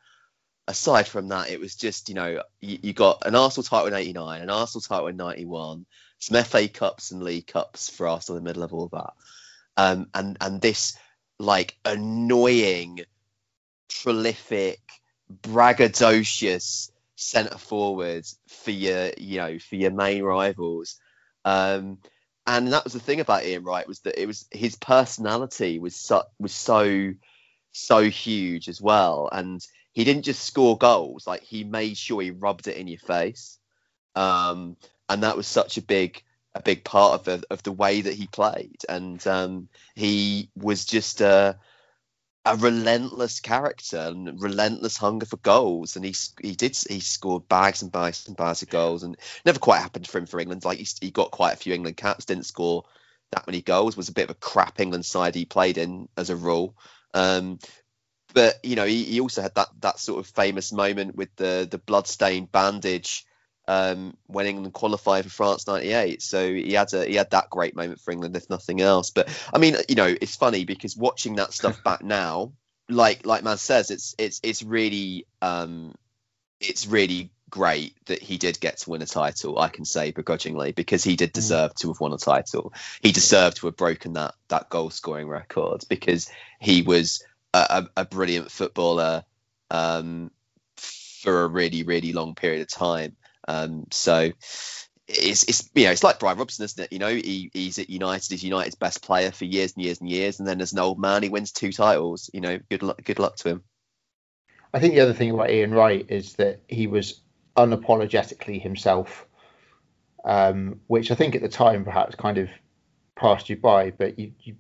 aside from that, it was just you know you, you, got an Arsenal title in '89, an Arsenal title in '91, some FA Cups and League Cups for Arsenal in the middle of all that, um, and and this like annoying, prolific, braggadocious centre forwards for your you know for your main rivals. Um, and that was the thing about Ian Wright was that it was his personality was so was so so huge as well. And he didn't just score goals; like he made sure he rubbed it in your face. Um, and that was such a big a big part of the of the way that he played. And um, he was just a a relentless character and relentless hunger for goals. And he he did he scored bags and bags and bags of goals, and never quite happened for him for England. Like he, he got quite a few England caps, didn't score that many goals. Was a bit of a crap England side he played in as a rule. Um, but you know, he, he, also had that that sort of famous moment with the the bloodstained bandage um, when England qualified for France '98. So he had a he had that great moment for England, if nothing else. But I mean, you know, it's funny because watching that stuff back [LAUGHS] now, like like man says, it's it's it's really um, it's really great that he did get to win a title. I can say begrudgingly because he did mm. deserve to have won a title. He deserved to have broken that that goal scoring record because he was a, a brilliant footballer um, for a really really long period of time. Um, so it's, it's you know it's like Brian Robson, isn't it? You know he, he's at United, he's United's best player for years and years and years, and then as an old man he wins two titles. You know, good luck good luck to him. I think the other thing about Ian Wright is that he was unapologetically himself, um, which I think at the time perhaps kind of passed you by. But you, you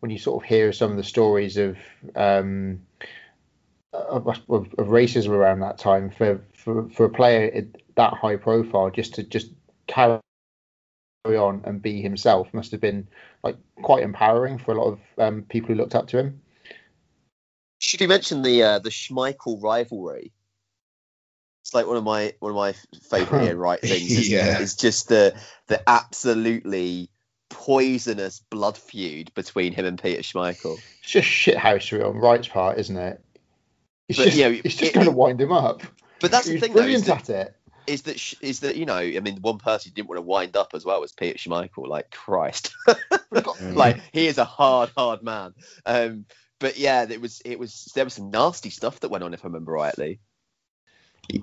when you sort of hear some of the stories of um, of, of, racism around that time for, for, for a player that high profile just to just carry on and be himself must have been like quite empowering for a lot of um, people who looked up to him. Should we mention the uh, the Schmeichel rivalry? It's like one of my one of my favourite Ian [LAUGHS] Wright things. yeah. It's just the the absolutely poisonous blood feud between him and Peter Schmeichel. It's just shithousery on Wright's part, isn't it? It's but, just, you know, it's just going to wind him up. But that's the thing, brilliant though, at it. Is that is that you know? I mean, one person didn't want to wind up as well was Peter Schmeichel. Like Christ, [LAUGHS] like he is a hard, hard man. Um, but yeah, it was it was there was some nasty stuff that went on if I remember rightly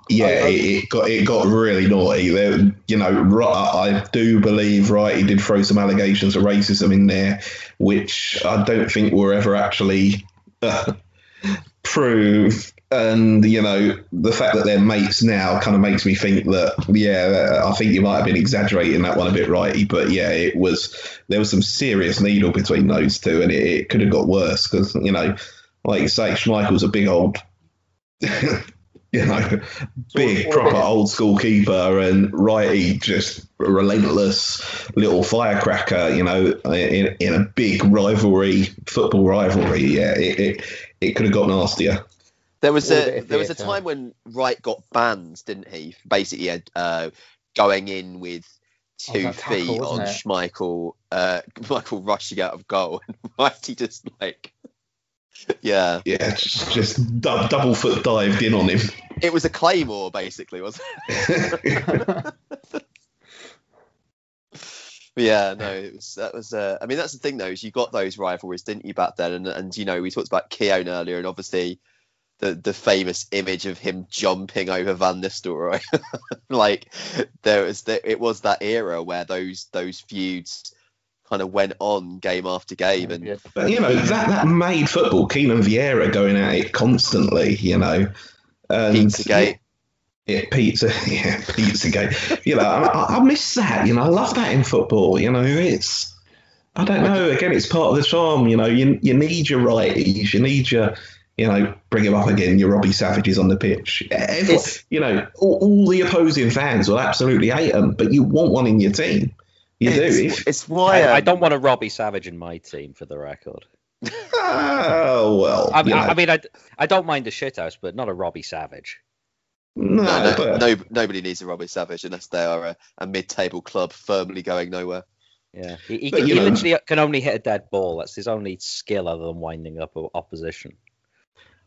yeah, it, it, got it got really naughty. There, you know, I do believe right. He did throw some allegations of racism in there, which I don't think were ever actually uh, [LAUGHS] proved. And you know, the fact that they're mates now kind of makes me think that yeah, I think you might have been exaggerating that one a bit, Wrighty. But yeah, it was there was some serious needle between those two, and it, it could have got worse because you know, like you say, Schmeichel's a big old [LAUGHS] you know, big proper old school keeper and Wrighty just relentless little firecracker, you know, in, in a big rivalry, football rivalry. Yeah, it, it, it could have got nastier. There was a there was a time when Wright got banned, didn't he? Basically, uh, going in with two feet tackle, on Schmeichel, uh, [LAUGHS] Schmeichel rushing out of goal, and [LAUGHS] Wrighty just like yeah. Yeah, just, just double foot dived in on him. It was a claymore, basically, wasn't it? [LAUGHS] yeah, no, it was that was. Uh, I mean, that's the thing though, is you got those rivalries, didn't you, back then? And and you know, we talked about Keown earlier, and obviously, the the famous image of him jumping over Van Nistelrooy. [LAUGHS] like there was there, it was that era where those those feuds kind of went on game after game and but you know that that made football Keane and Vieira going at it constantly you know and Pizzagate. yeah, pizza [LAUGHS] yeah Pizzagate you know I, I miss that you know I love that in football you know it's I don't know again it's part of the charm you know you you need your Wrighties you need your you know, bring him up again. Your Robbie Savages on the pitch. Everyone, you know, all, all the opposing fans will absolutely hate him, but you want one in your team. You do. it's, If, it's why I, I um, don't want a Robbie Savage in my team, for the record. oh well. I, you I, I mean, I, I don't mind a shithouse, but not a Robbie Savage. no, no, no, but- no, nobody needs a Robbie Savage unless they are a, a mid-table club firmly going nowhere. Yeah, he, he, But, he literally can only hit a dead ball. That's his only skill other than winding up opposition.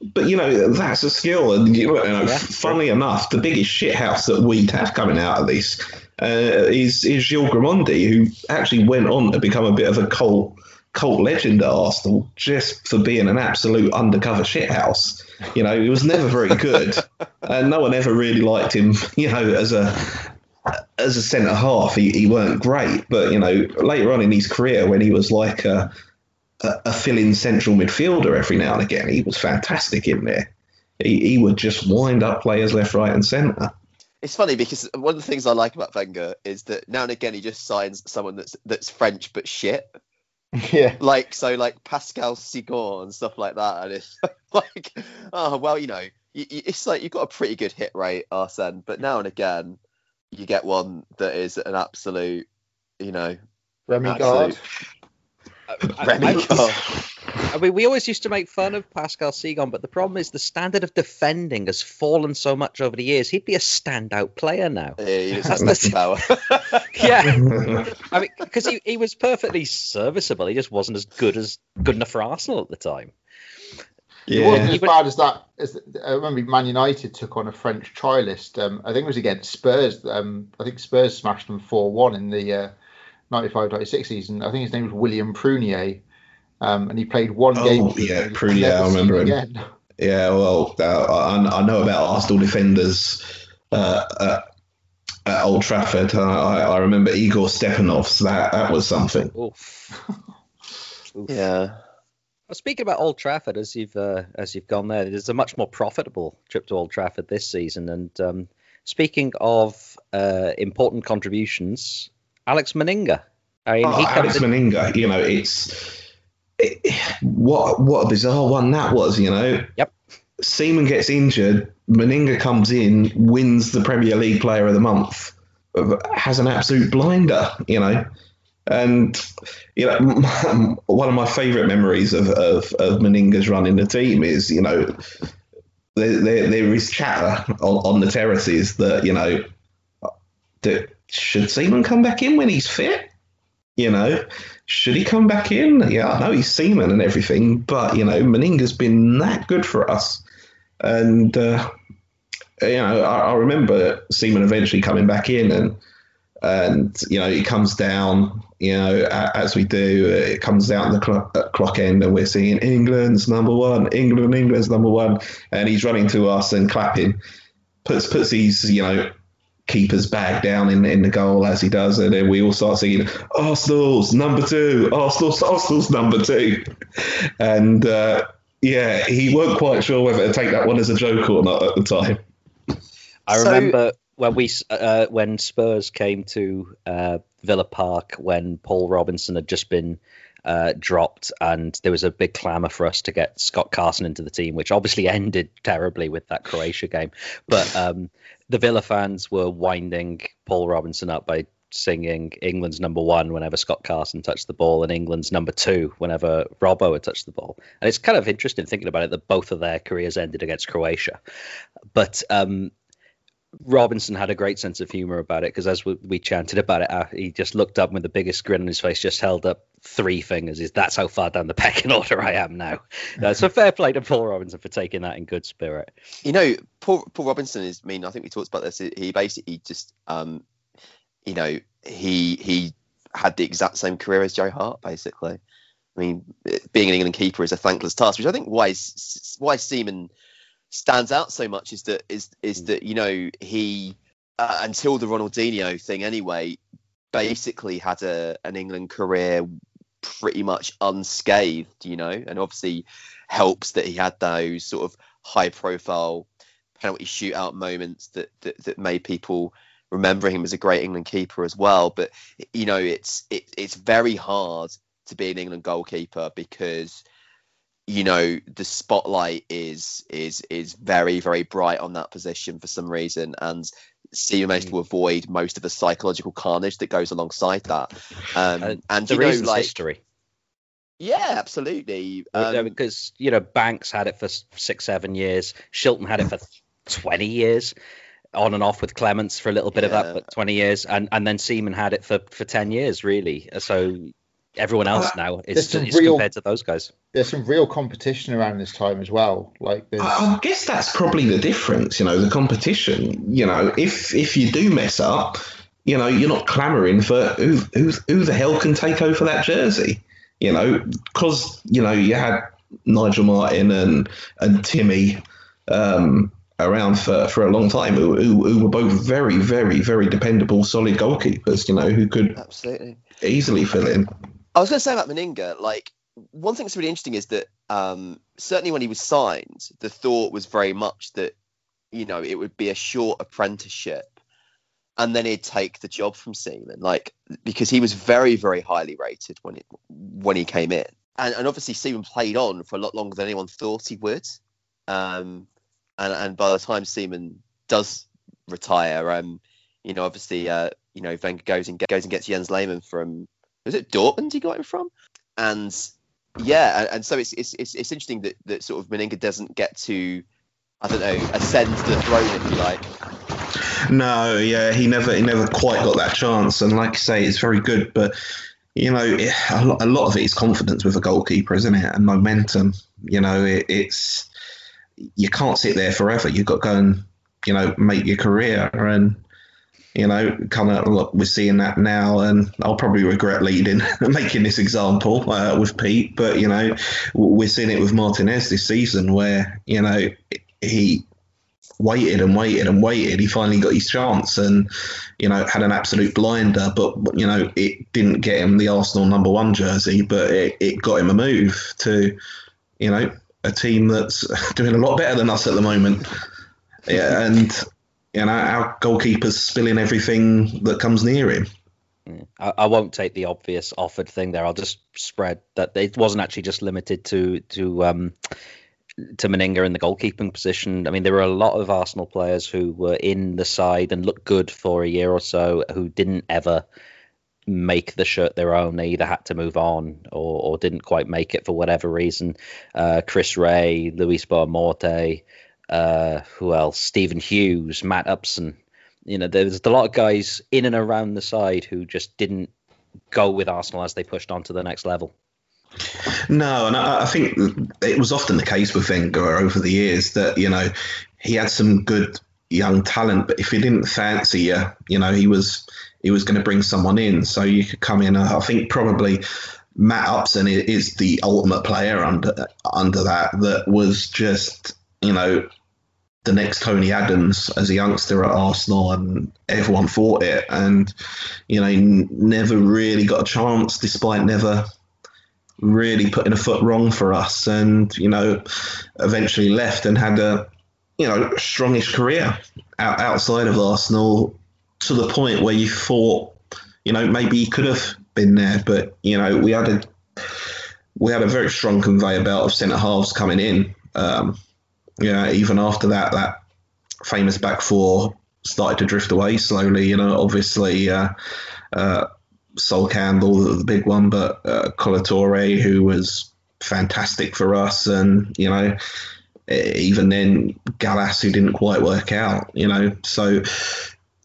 But you know that's a skill, and you know, Yeah, funnily enough, the biggest shithouse that we'd have coming out of this uh, is is Gilles Grimandi, who actually went on to become a bit of a cult cult legend at Arsenal just for being an absolute undercover shithouse. You know, he was never very good, [LAUGHS] and no one ever really liked him. You know, as a as a centre half, he, he weren't great, but you know, later on in his career, when he was like a a, a fill-in central midfielder every now and again, he was fantastic in there. He, he would just wind up players left, right, and centre. It's funny because one of the things I like about Wenger is that now and again he just signs someone that's that's French but shit. [LAUGHS] Yeah. Like so, like Pascal Cygan and stuff like that. And it's [LAUGHS] like, oh well, you know, you, you, it's like you've got a pretty good hit rate, Arsene, but now and again you get one that is an absolute, you know, Remy Absolute. Gard. I, I- I mean, we always used to make fun of Pascal Cygan, but the problem is the standard of defending has fallen so much over the years. He'd be a standout player now. Yeah, he just has That's power. [LAUGHS] Yeah, I mean, because he, he was perfectly serviceable. He just wasn't as good as good enough for Arsenal at the time. It wasn't as bad as that. As I remember, Man United took on a French trialist. Um, I think it was against Spurs. Um, I think Spurs smashed them four one in the uh, 95-96 season. I think his name was William Prunier, um, and he played one Oh, game. for yeah, Prunier, I remember him. Again. Yeah, well, uh, I, I know about Arsenal defenders uh, at, at Old Trafford. I, I I remember Igor Stepanovs. That that was something. Oof. Oof. yeah. Well, speaking about Old Trafford, as you've uh, as you've gone there, there's a much more profitable trip to Old Trafford this season. And um, speaking of uh, important contributions, Alex Manninger. I mean, Oh, Alex in- Manninger, you know, it's it, what what a bizarre one that was. You know, Yep. Seaman gets injured, Manninger comes in, wins the Premier League Player of the Month, has an absolute blinder. You know, and you know, one of my favourite memories of, of of Manninger's running the team is you know. There, there, there is chatter on, on the terraces that you know that should Seaman come back in when he's fit? You know, should he come back in? Yeah, I know he's Seaman and everything, but you know, Manninger's been that good for us, and uh, you know, I, I remember Seaman eventually coming back in, and and you know, he comes down. You know, as we do, it comes down the clock, clock end, and we're seeing England's number one, England, England's number one, and he's running to us and clapping, puts puts his you know keeper's back down in, in the goal as he does, and then we all start singing Arsenal's number two, Arsenal's Arsenal's number two, and uh, yeah, he weren't quite sure whether to take that one as a joke or not at the time. I So- remember when we uh, when Spurs came to uh, Villa Park when Paul Robinson had just been uh, dropped, and there was a big clamour for us to get Scott Carson into the team, which obviously [LAUGHS] ended terribly with that Croatia game. But um, the Villa fans were winding Paul Robinson up by singing England's number one whenever Scott Carson touched the ball, and England's number two whenever Robbo had touched the ball. And it's kind of interesting thinking about it that both of their careers ended against Croatia. But um, Robinson had a great sense of humor about it because as we, we chanted about it, uh, he just looked up with the biggest grin on his face, just held up three fingers. Is that's how far down the pecking [LAUGHS] order I am now? Uh, so [LAUGHS] fair play to Paul Robinson for taking that in good spirit. You know, Paul, Paul Robinson is. I mean, I think we talked about this. He basically just, um, you know, he he had the exact same career as Joe Hart. Basically, I mean, being an England keeper is a thankless task, which I think why S- why Seaman stands out so much is that is is that you know he uh, until the Ronaldinho thing anyway basically had a an England career pretty much unscathed, you know, and obviously helps that he had those sort of high profile penalty shootout moments that, that that made people remember him as a great England keeper as well. But you know, it's it, it's very hard to be an England goalkeeper because you know the spotlight is is is very very bright on that position for some reason and Seaman managed to avoid most of the psychological carnage that goes alongside that um, Uh, and the reason's like history. yeah absolutely Uh, um, because you know Banks had it for six, seven years. Shilton had it for twenty years, on and off with Clemence for a little bit of that, but twenty years, and and then Seaman had it for for ten years, really. So everyone else Uh, now there's is, some is real- compared to those guys. There's some real competition around this time as well. Like there's I I guess that's probably the difference, you know, the competition. You know, if if you do mess up, you know, you're not clamouring for who who who the hell can take over that jersey. You know, because you know you had Nigel Martyn and and Timmy um, around for, for a long time, who, who, who were both very very very dependable, solid goalkeepers. You know, who could absolutely easily fill in. I was going to say about Manninger, like one thing that's really interesting is that um, certainly when he was signed, the thought was very much that you know it would be a short apprenticeship, and then he'd take the job from Seaman, like because he was very very highly rated when it when he came in, and, and obviously Seaman played on for a lot longer than anyone thought he would, um, and and by the time Seaman does retire, um, you know obviously uh, you know Wenger goes and goes and gets Jens Lehmann from was it Dortmund he got him from? And yeah, and, and so it's, it's it's it's interesting that that sort of Manninger doesn't get to I don't know ascend to the throne if you like. No, yeah, he never he never quite got that chance. And like you say, it's very good, but you know, it, a, lot, a lot of it is confidence with a goalkeeper, isn't it? And momentum. You know, it, it's you can't sit there forever. You've got to go and you know make your career and. You know, of look, we're seeing that now, and I'll probably regret leading, [LAUGHS] making this example uh, with Pete. But you know, we're seeing it with Martinez this season, where you know he waited and waited and waited. He finally got his chance and, you know, had an absolute blinder. But, but, you know, it didn't get him the Arsenal number one jersey, but it, it got him a move to, you know, a team that's [LAUGHS] doing a lot better than us at the moment. Yeah, and, know, our goalkeeper's spilling everything that comes near him. I, I won't take the obvious offered thing there. I'll just spread that it wasn't actually just limited to to um, to Manninger in the goalkeeping position. I mean, there were a lot of Arsenal players who were in the side and looked good for a year or so who didn't ever make the shirt their own. They either had to move on or, or didn't quite make it for whatever reason. Uh, Chris Wreh, Luis Morte, uh, who else? Stephen Hughes, Matt Upson. You know, there's a lot of guys in and around the side who just didn't go with Arsenal as they pushed on to the next level. No, and I, I think it was often the case with Wenger over the years that you know he had some good young talent, but if he didn't fancy you, you know he was he was going to bring someone in, so you could come in. I think probably Matt Upson is the ultimate player under under that. That was just you know the next Tony Adams as a youngster at Arsenal, and everyone thought it, and you know never really got a chance, despite never really putting a foot wrong for us. And you know eventually left and had a you know strongish career out, outside of Arsenal to the point where you thought you know maybe he could have been there. But you know we had a we had a very strong conveyor belt of centre halves coming in. Um, you know even after that that famous back four started to drift away slowly you know obviously uh, uh, Sol Campbell, the big one, but uh, Kolo Toure, who was fantastic for us, and you know, even then Gallas, who didn't quite work out, you know. So,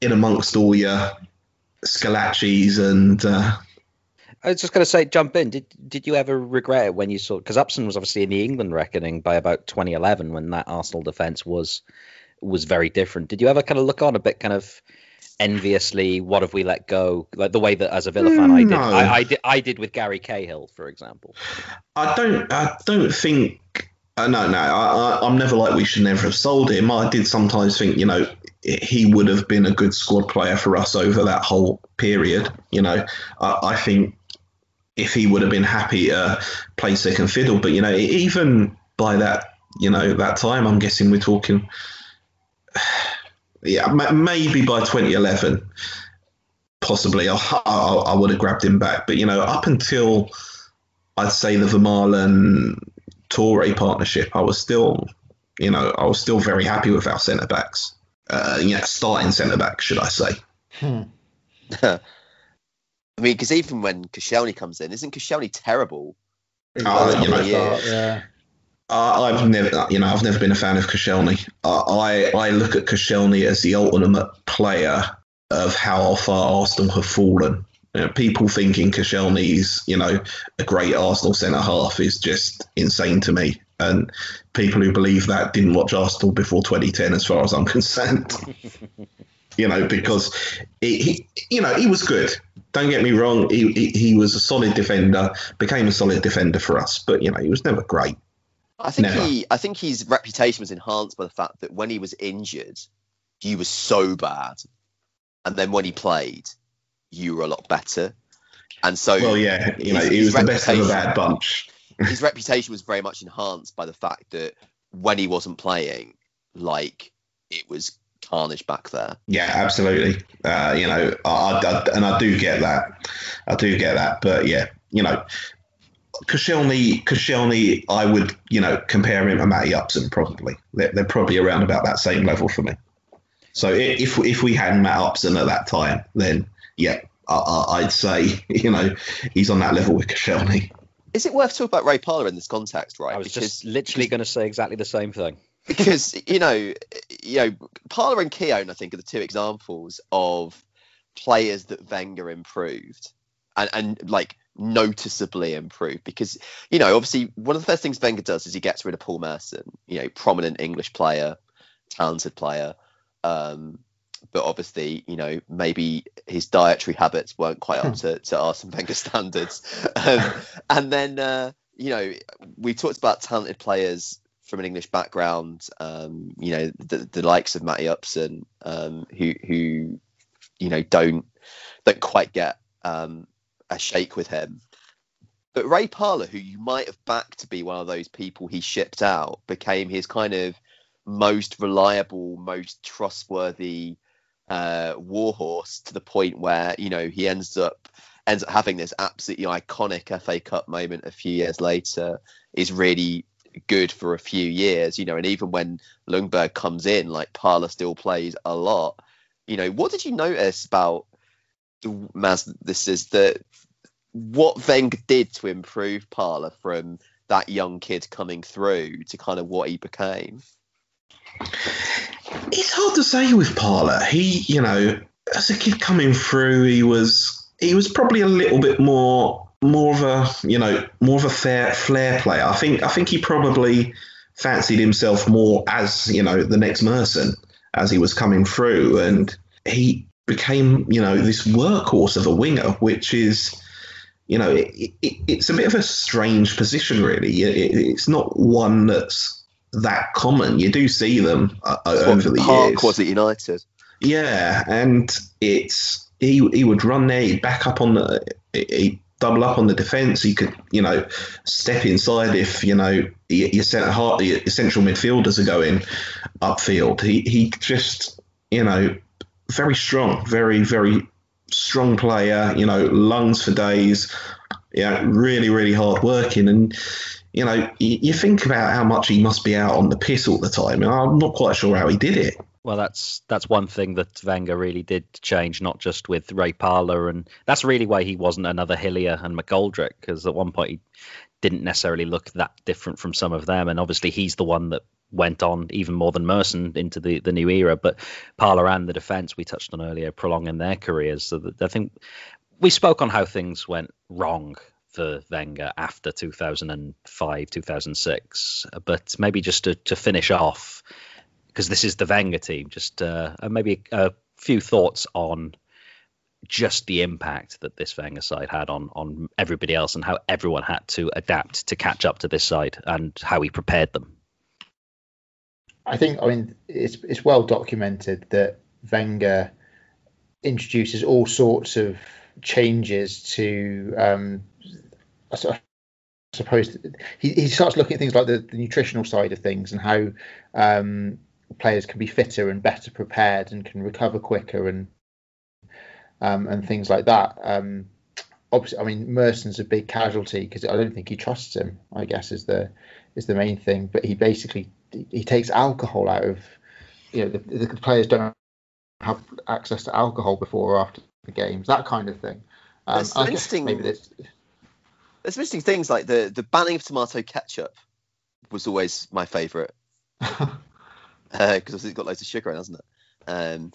in amongst all your Squillaci's and uh, I was just going to say, jump in. Did did you ever regret it when you saw? Because Upson was obviously in the England reckoning by about 2011 when that Arsenal defense was was very different. Did you ever kind of look on a bit kind of enviously? What have we let go? Like the way that as a Villa fan I did. No. I, I did. I did with Gary Cahill, for example. I don't, I don't think Uh, no, no, I, I, I'm never like we should never have sold him. I did sometimes think, you know, he would have been a good squad player for us over that whole period. You know, I, I think if he would have been happy to play second fiddle, but you know, even by that, you know, that time, I'm guessing we're talking, [SIGHS] yeah, maybe by 2011, possibly I, I, I would have grabbed him back. But you know, up until I'd say the Vermaelen Toure partnership, I was still, you know, I was still very happy with our centre backs. Uh, yeah, starting centre back, should I say? Hmm. [LAUGHS] I mean, because even when Koscielny comes in, isn't Koscielny terrible? Uh, you know, yeah. Uh, I've never, you know, I've never been a fan of Koscielny. Uh, I I look at Koscielny as the ultimate player of how far Arsenal have fallen. You know, people thinking Koscielny's, you know, a great Arsenal centre half is just insane to me. And people who believe that didn't watch Arsenal before 2010, as far as I'm [LAUGHS] concerned. [LAUGHS] you know, because he, he, you know, he was good. Don't get me wrong. He, he, he was a solid defender, became a solid defender for us, but you know, he was never great. I think never. he, I think his reputation was enhanced by the fact that when he was injured, he was so bad, and then when he played, you were a lot better. And so, well, yeah, you know, he was the best of a bad bunch. [LAUGHS] his reputation was very much enhanced by the fact that when he wasn't playing, like it was carnage back there. Yeah, absolutely. Uh, you know, I, I, and I do get that. I do get that. But yeah, you know, Koscielny, Koscielny, I would, you know, compare him to Matty Upson probably. They're, they're, probably around about that same level for me. So if if we had Matt Upson at that time, then yeah, I, would say [LAUGHS] you know he's on that level with Koscielny. Is it worth talking about Ray Parlour in this context, right? I was because, just literally going to say exactly the same thing because you know, you know, Parlour and Keown, I think, are the two examples of players that Wenger improved, and and like noticeably improved because you know obviously one of the first things Wenger does is he gets rid of Paul Merson, you know, prominent English player, talented player. Um, but obviously, you know, maybe his dietary habits weren't quite up to, to Arsene Wenger standards. [LAUGHS] Um, and then, uh, you know, we talked about talented players from an English background, um, you know, the, the, likes of Matty Upson, um, who who you know don't don't quite get um, a shake with him. But Ray Parlour, who you might have backed to be one of those people he shipped out, became his kind of most reliable, most trustworthy uh, warhorse to the point where you know he ends up ends up having this absolutely iconic FA Cup moment a few years later. Is really good for a few years, you know, and even when Ljungberg comes in, like Parlour still plays a lot. You know, what did you notice about the Maz? This is that what Wenger did to improve Parlour from that young kid coming through to kind of what he became. It's hard to say with Parlour. He, you know, as a kid coming through, he was he was probably a little bit more more of a you know more of a fair flair player. I think I think he probably fancied himself more as you know the next Merson as he was coming through, and he became you know this workhorse of a winger, which is you know it, it, it's a bit of a strange position really. It, it's not one that's that common. You do see them uh, over the Park years. was at United. Yeah, and it's he he would run there, he'd back up on the he double up on the defence. He could, you know, step inside if you know your centre your central midfielders are going upfield. He he just, you know, very strong, very very strong player. You know, lungs for days. Yeah, really really hard working and. You know, you think about how much he must be out on the piss all the time, and I'm not quite sure how he did it. Well, that's that's one thing that Wenger really did change, not just with Ray Parlour, and that's really why he wasn't another Hillier and McGoldrick, because at one point he didn't necessarily look that different from some of them, and obviously he's the one that went on even more than Merson into the, the new era. But Parlour and the defence we touched on earlier, prolonging their careers, so that I think we spoke on how things went wrong for Wenger after 2005, 2006, but maybe just to, to finish off because this is the Wenger team. Just uh, maybe a few thoughts on just the impact that this Wenger side had on on everybody else and how everyone had to adapt to catch up to this side and how he prepared them. I think I mean it's it's well documented that Wenger introduces all sorts of changes to um, I suppose he, he starts looking at things like the, the nutritional side of things and how um, players can be fitter and better prepared and can recover quicker and um, and things like that. Um, obviously, I mean Merson's a big casualty because I don't think he trusts him. I guess is the is the main thing. But he basically he takes alcohol out of you know the, the players don't have access to alcohol before or after the games, that kind of thing. Um, there's some interesting. Maybe there's, there's interesting things like the the banning of tomato ketchup was always my favourite [LAUGHS] because uh, it's got loads of sugar in, hasn't it? Um,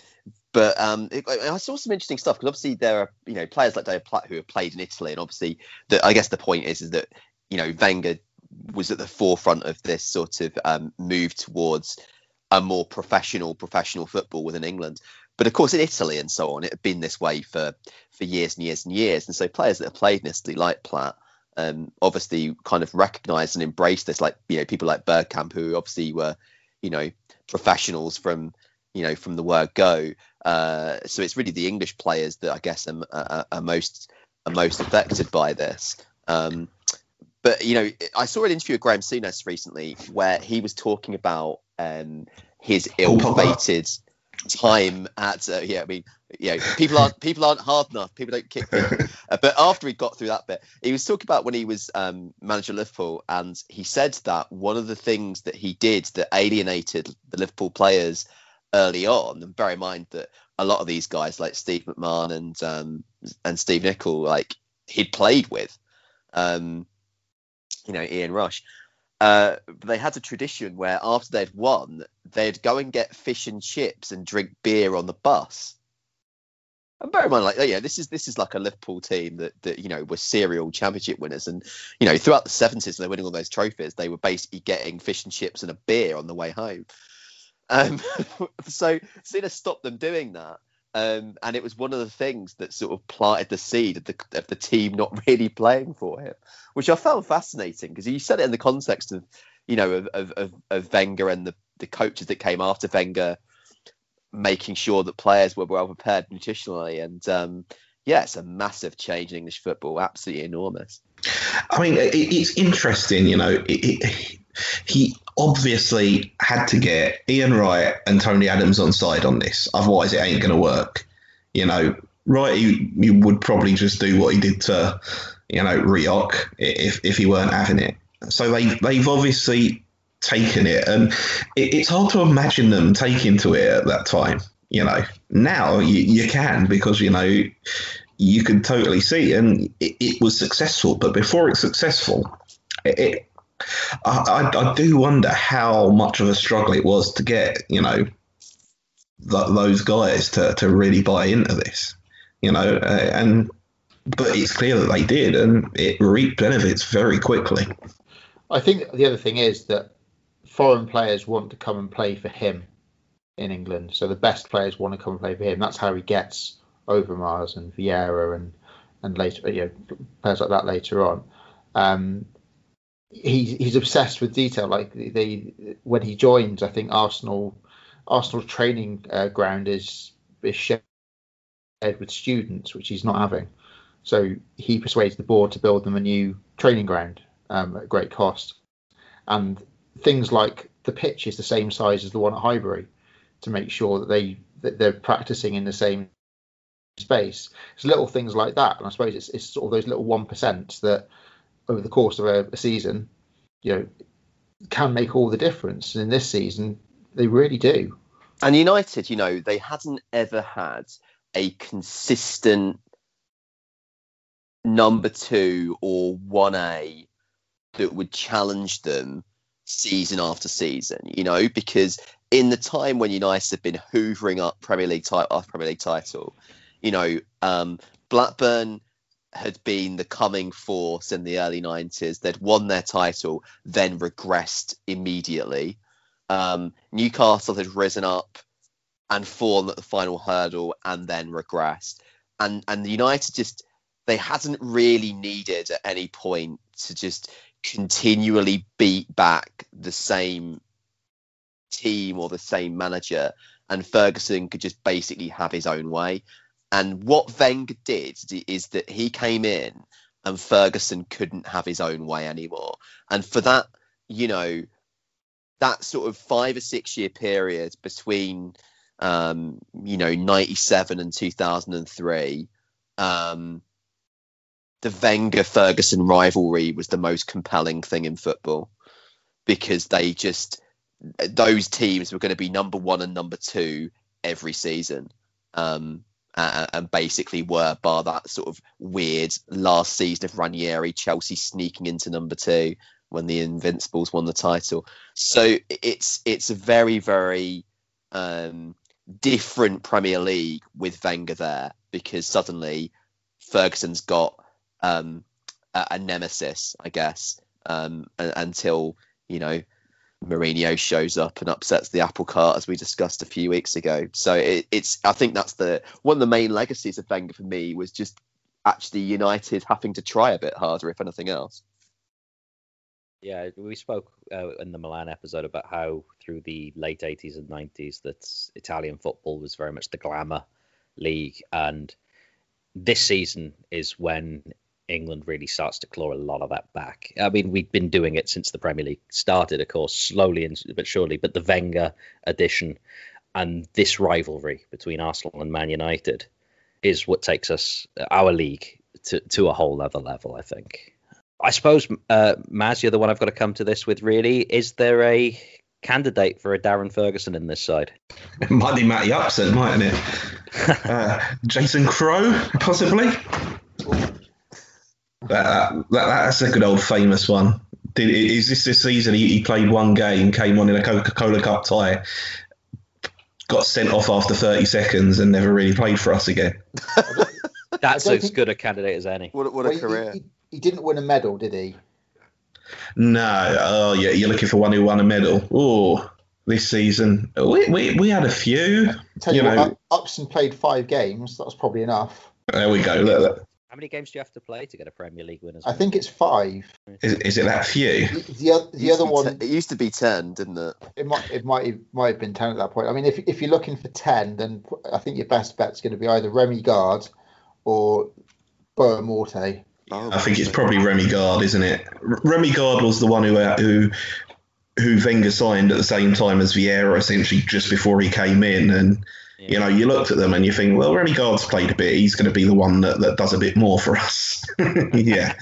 but um, it, I saw some interesting stuff because obviously there are you know players like David Platt who have played in Italy, and obviously the, I guess the point is is that you know Wenger was at the forefront of this sort of um, move towards a more professional professional football within England. But of course, in Italy and so on, it had been this way for for years and years and years. And so players that have played in Italy, like Platt, um, obviously kind of recognised and embraced this. Like you know, people like Bergkamp, who obviously were you know professionals from you know from the word go. Uh, so it's really the English players that I guess are, are, are most are most affected by this. Um, but you know, I saw an interview with Graham Souness recently where he was talking about um, his ill-fated time at uh, yeah. I mean, yeah, people aren't people aren't hard enough. People don't kick people. [LAUGHS] uh, but after he got through that bit, he was talking about when he was um, manager of Liverpool, and he said that one of the things that he did that alienated the Liverpool players early on, and bear in mind that a lot of these guys like Steve McMahon and um, and Steve Nicol like he'd played with. Um, you know, Ian Rush. Uh, they had a tradition where after they'd won, they'd go and get fish and chips and drink beer on the bus. And bear in mind, like, yeah, this is this is like a Liverpool team that that you know were serial championship winners, and you know throughout the seventies, they're winning all those trophies. They were basically getting fish and chips and a beer on the way home. Um, [LAUGHS] so Souness stopped them doing that, um, and it was one of the things that sort of planted the seed of the, of the team not [LAUGHS] really playing for him, which I found fascinating because you said it in the context of, you know, of, of, of, of Wenger and the, the coaches that came after Wenger making sure that players were well prepared nutritionally. And um, yeah, it's a massive change in English football, absolutely enormous. I mean, it, it's interesting, you know. It, it, he obviously had to get Ian Wright and Tony Adams on side on this, otherwise it ain't going to work. You know, Wright he, he, would probably just do what he did to, you know, Rioch if if he weren't having it. So they they've obviously taken it, and it, it's hard to imagine them taking to it at that time. You know, now you, you can because you know you can totally see, and it, it was successful. But before it's successful, it, I, I, do wonder how much of a struggle it was to get, you know, th- those guys to, to really buy into this, you know, uh, and but it's clear that they did, and it reaped benefits very quickly. I think the other thing is that foreign players want to come and play for him in England, so the best players want to come and play for him. That's how he gets Overmars and Vieira and and later, you know, players like that later on. Um, he's he's obsessed with detail. Like they when he joins, I think Arsenal Arsenal training uh, ground is is shared with students, which he's not having. So he persuades the board to build them a new training ground um, at great cost, and things like the pitch is the same size as the one at Highbury to make sure that they that they're practicing in the same space. It's little things like that, and I suppose it's, it's sort of those little one percent that over the course of a, a season, you know, can make all the difference. And in this season, they really do. And United, you know, they hadn't ever had a consistent number two or 1A that would challenge them season after season, you know, because in the time when United have been hoovering up Premier League title after Premier League title, you know, um, Blackburn had been the coming force in the early 90s. They'd won their title, then regressed immediately. Um, Newcastle had risen up and fallen at the final hurdle and then regressed. and and the United just they hadn't really needed at any point to just continually beat back the same team or the same manager, and Ferguson could just basically have his own way. And what Wenger did is that he came in and Ferguson couldn't have his own way anymore. And for that, you know, that sort of five or six year period between, um, you know, 97 and 2003, um, the Wenger Ferguson rivalry was the most compelling thing in football because they just, those teams were going to be number one and number two every season. Um, uh, and basically were, bar that sort of weird last season of Ranieri, Chelsea sneaking into number two when the Invincibles won the title. So it's it's a very very um, different Premier League with Wenger there because suddenly Ferguson's got um, a, a, nemesis, I guess, um, until you know Mourinho shows up and upsets the apple cart as we discussed a few weeks ago. So it, it's I think that's the one of the main legacies of Wenger for me was just actually United having to try a bit harder, if anything else. Yeah, we spoke uh, in the Milan episode about how through the late 80s and 90s that Italian football was very much the glamour league, and this season is when England really starts to claw a lot of that back. I mean, we've been doing it since the Premier League started, of course, slowly and but surely. But the Wenger addition and this rivalry between Arsenal and Man United is what takes us our league to to a whole other level. I think. I suppose, uh, Maz, you're the one I've got to come to this with. Really, is there a candidate for a Darren Ferguson in this side? It might be Matty Upson, mightn't it? [LAUGHS] uh, Jason Crowe, possibly. That, that, that's a good old famous one. Did, is this this season? He, he played one game, came on in a Coca Cola Cup tie, got sent off after 30 seconds, and never really played for us again. [LAUGHS] That's as think, good a candidate as any. What, what a well, career! He, he, didn't win a medal, did he? No. Oh, yeah. You're looking for one who won a medal. Oh, this season we, we, we had a few. Tell you, you know, Upson played five games. That was probably enough. There we go. Look, look. How many games do you have to play to get a Premier League winner? I think it's five. Is, is it that few? The, the, the other one. T- it used to be ten, didn't it? It might it might might have been ten at that point. I mean, if if you're looking for ten, then I think your best bet's going to be either Remi Garde or Boa Morte. Oh, I think it's probably Remi Garde, isn't it? Remi Garde was the one who uh, who who Wenger signed at the same time as Vieira, essentially just before he came in, and you know, you looked at them and you think, well, Remi Garde's played a bit. He's going to be the one that, that does a bit more for us. [LAUGHS] yeah,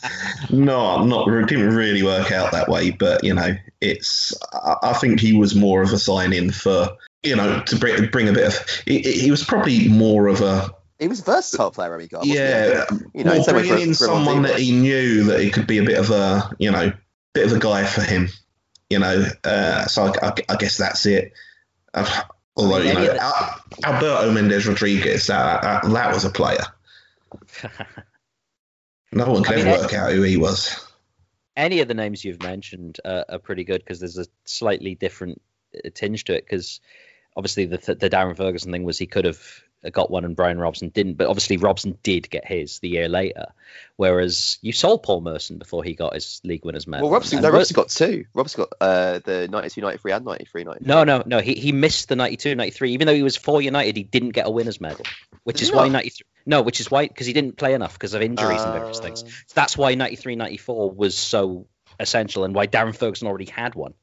no, not didn't really work out that way. But you know, it's I think he was more of a sign in for you know to bring bring a bit of. He, he was probably more of a he was a versatile player, Remi Garde. Yeah, you know, well, bringing in someone that he knew that he could be a bit of a, you know, bit of a guy for him. You know, uh, so I, I, I, guess that's it. Uh, Although you know, Alberto Méndez Rodríguez, uh, uh, that was a player. [LAUGHS] no one can I mean, ever work out who he was. Any of the names you've mentioned uh, are pretty good because there's a slightly different uh, tinge to it. Because obviously the the Darren Ferguson thing was he could have got one and Brian Robson didn't. But obviously Robson did get his the year later, whereas you sold Paul Merson before he got his league winners medal. Well, Robson, no, Robson got two. Robson got uh, the 92, 93 and 93, 93. No, no, no. He, he missed the 92, 93. Even though he was for United, he didn't get a winners medal, which is why 93. No, which is why because he didn't play enough because of injuries uh... and various things. So that's why 93, 94 was so essential and why Darren Ferguson already had one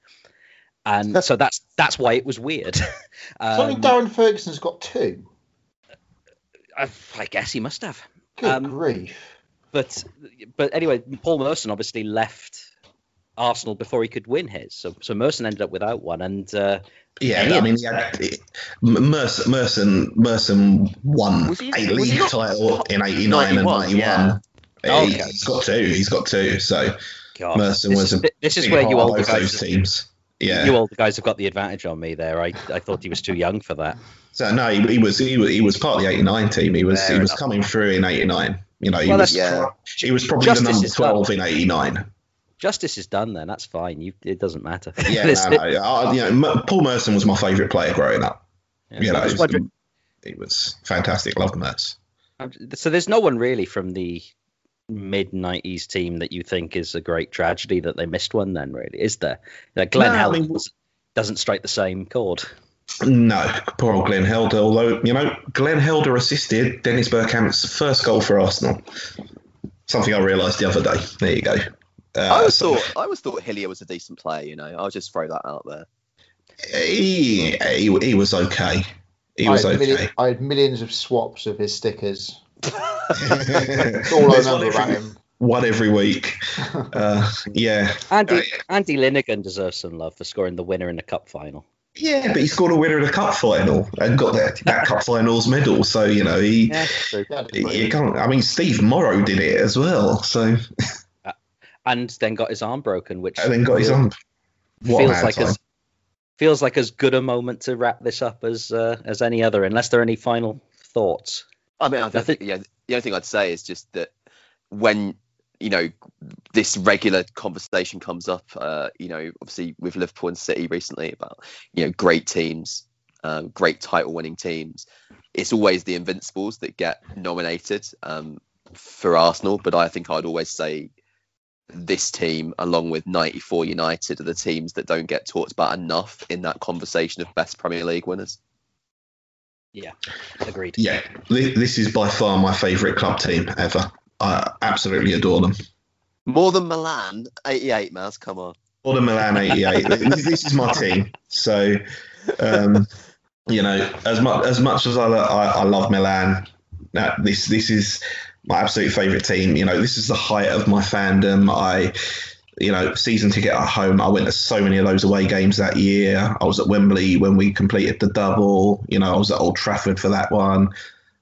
and so that's that's why it was weird. [LAUGHS] um, so I mean, Darren Ferguson's got two. I, I guess he must have. Good um, grief! But but anyway, Paul Merson obviously left Arsenal before he could win his. So so Merson ended up without one, and uh, yeah, I mean, yeah, Merson, Merson Merson won he, a league title in '89 and '91. Yeah. okay. He's got two. He's got two. So God, Merson was is, a this is where you all those teams. Yeah, you older guys have got the advantage on me there. I, I thought he was too young for that. So no, he, he was he was he was part of the '89 team. He was Fair he was enough. coming through in '89. You know, he well, was yeah. he was probably Justice the number twelve in '89. Justice is done then. That's fine. You, it doesn't matter. [LAUGHS] Yeah, no, no. Uh, you know, Paul Merson was my favourite player growing up. Yeah, you know, he was fantastic. Loved Merce. Um, so there's no one really from the mid '90s team that you think is a great tragedy that they missed one. Then really, is there? Like Glenn No, I Helder mean- doesn't- doesn't strike the same chord. No, poor old Glenn Helder. Although you know, Glenn Helder assisted Dennis Bergkamp's first goal for Arsenal. Something I realised the other day. There you go. Uh, I always so- thought I always thought Hillier was a decent player. You know, I'll just throw that out there. he, he, he was okay. He I, was had okay. milli- I had millions of swaps of his stickers. That's all I one remember about every, him. one every week. [LAUGHS] Uh, yeah, Andy Uh, Andy Linighan deserves some love for scoring the winner in the cup final. yeah, but he scored a winner in a cup final and got that, that cup finals medal. So you know he. Yeah, You can't. I mean, Steve Morrow did it as well. So And then got his arm broken, which and then got his own. What feels like time. as feels like as good a moment to wrap this up as uh, as any other. Unless there are any final thoughts. I mean, I think- think, yeah, the only thing I'd say is just that when you know this regular conversation comes up, uh, you know, obviously with Liverpool and City recently about you know great teams, um, great title-winning teams. It's always the Invincibles that get nominated um, for Arsenal, but I think I'd always say this team, along with '94 United, are the teams that don't get talked about enough in that conversation of best Premier League winners. Yeah, agreed. Yeah, this is by far my favourite club team ever. I absolutely adore them. More than Milan, 88, Maz, come on. More than Milan '88. this, this is my team. So, um, you know, as much as much as I, lo- I, I love Milan, uh, this this is my absolute favourite team. You know, this is the height of my fandom. I, you know, season ticket at home. I went to so many of those away games that year. I was at Wembley when we completed the double. You know, I was at Old Trafford for that one.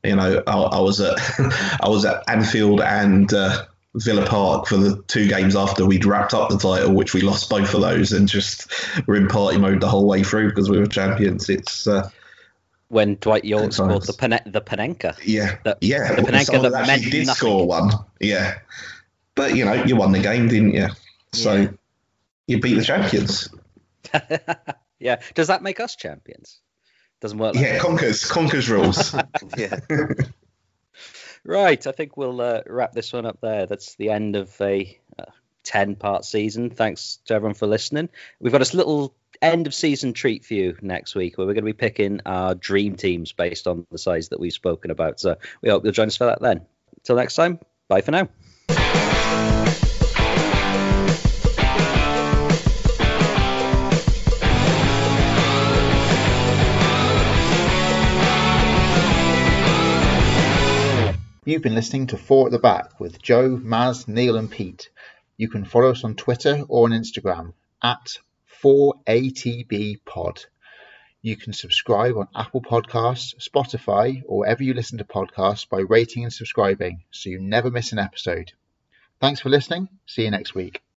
You know, I, I was at [LAUGHS] I was at Anfield and uh, Villa Park for the two games after we'd wrapped up the title, which we lost both of those, and just were in party mode the whole way through because we were champions. It's uh, When Dwight Yorke scored the Pane- the Panenka. yeah, The- yeah. the Panenka someone that meant did nothing. score one. Yeah, but you know, you won the game, didn't you? So Yeah. you beat the champions. [LAUGHS] yeah. Does that make us champions? Doesn't work. Like Yeah, that. conquers conquers rules. [LAUGHS] Yeah. Right. I think we'll uh, wrap this one up there. That's the end of a uh, 10 part season. Thanks to everyone for listening. We've got this little end of season treat for you next week where we're going to be picking our dream teams based on the size that we've spoken about. So we hope you'll join us for that then. Until next time, bye for now. You've been listening to Four at the Back with Joe, Maz, Neil, and Pete. You can follow us on Twitter or on Instagram at 4ATBpod. You can subscribe on Apple Podcasts, Spotify, or wherever you listen to podcasts by rating and subscribing so you never miss an episode. Thanks for listening. See you next week.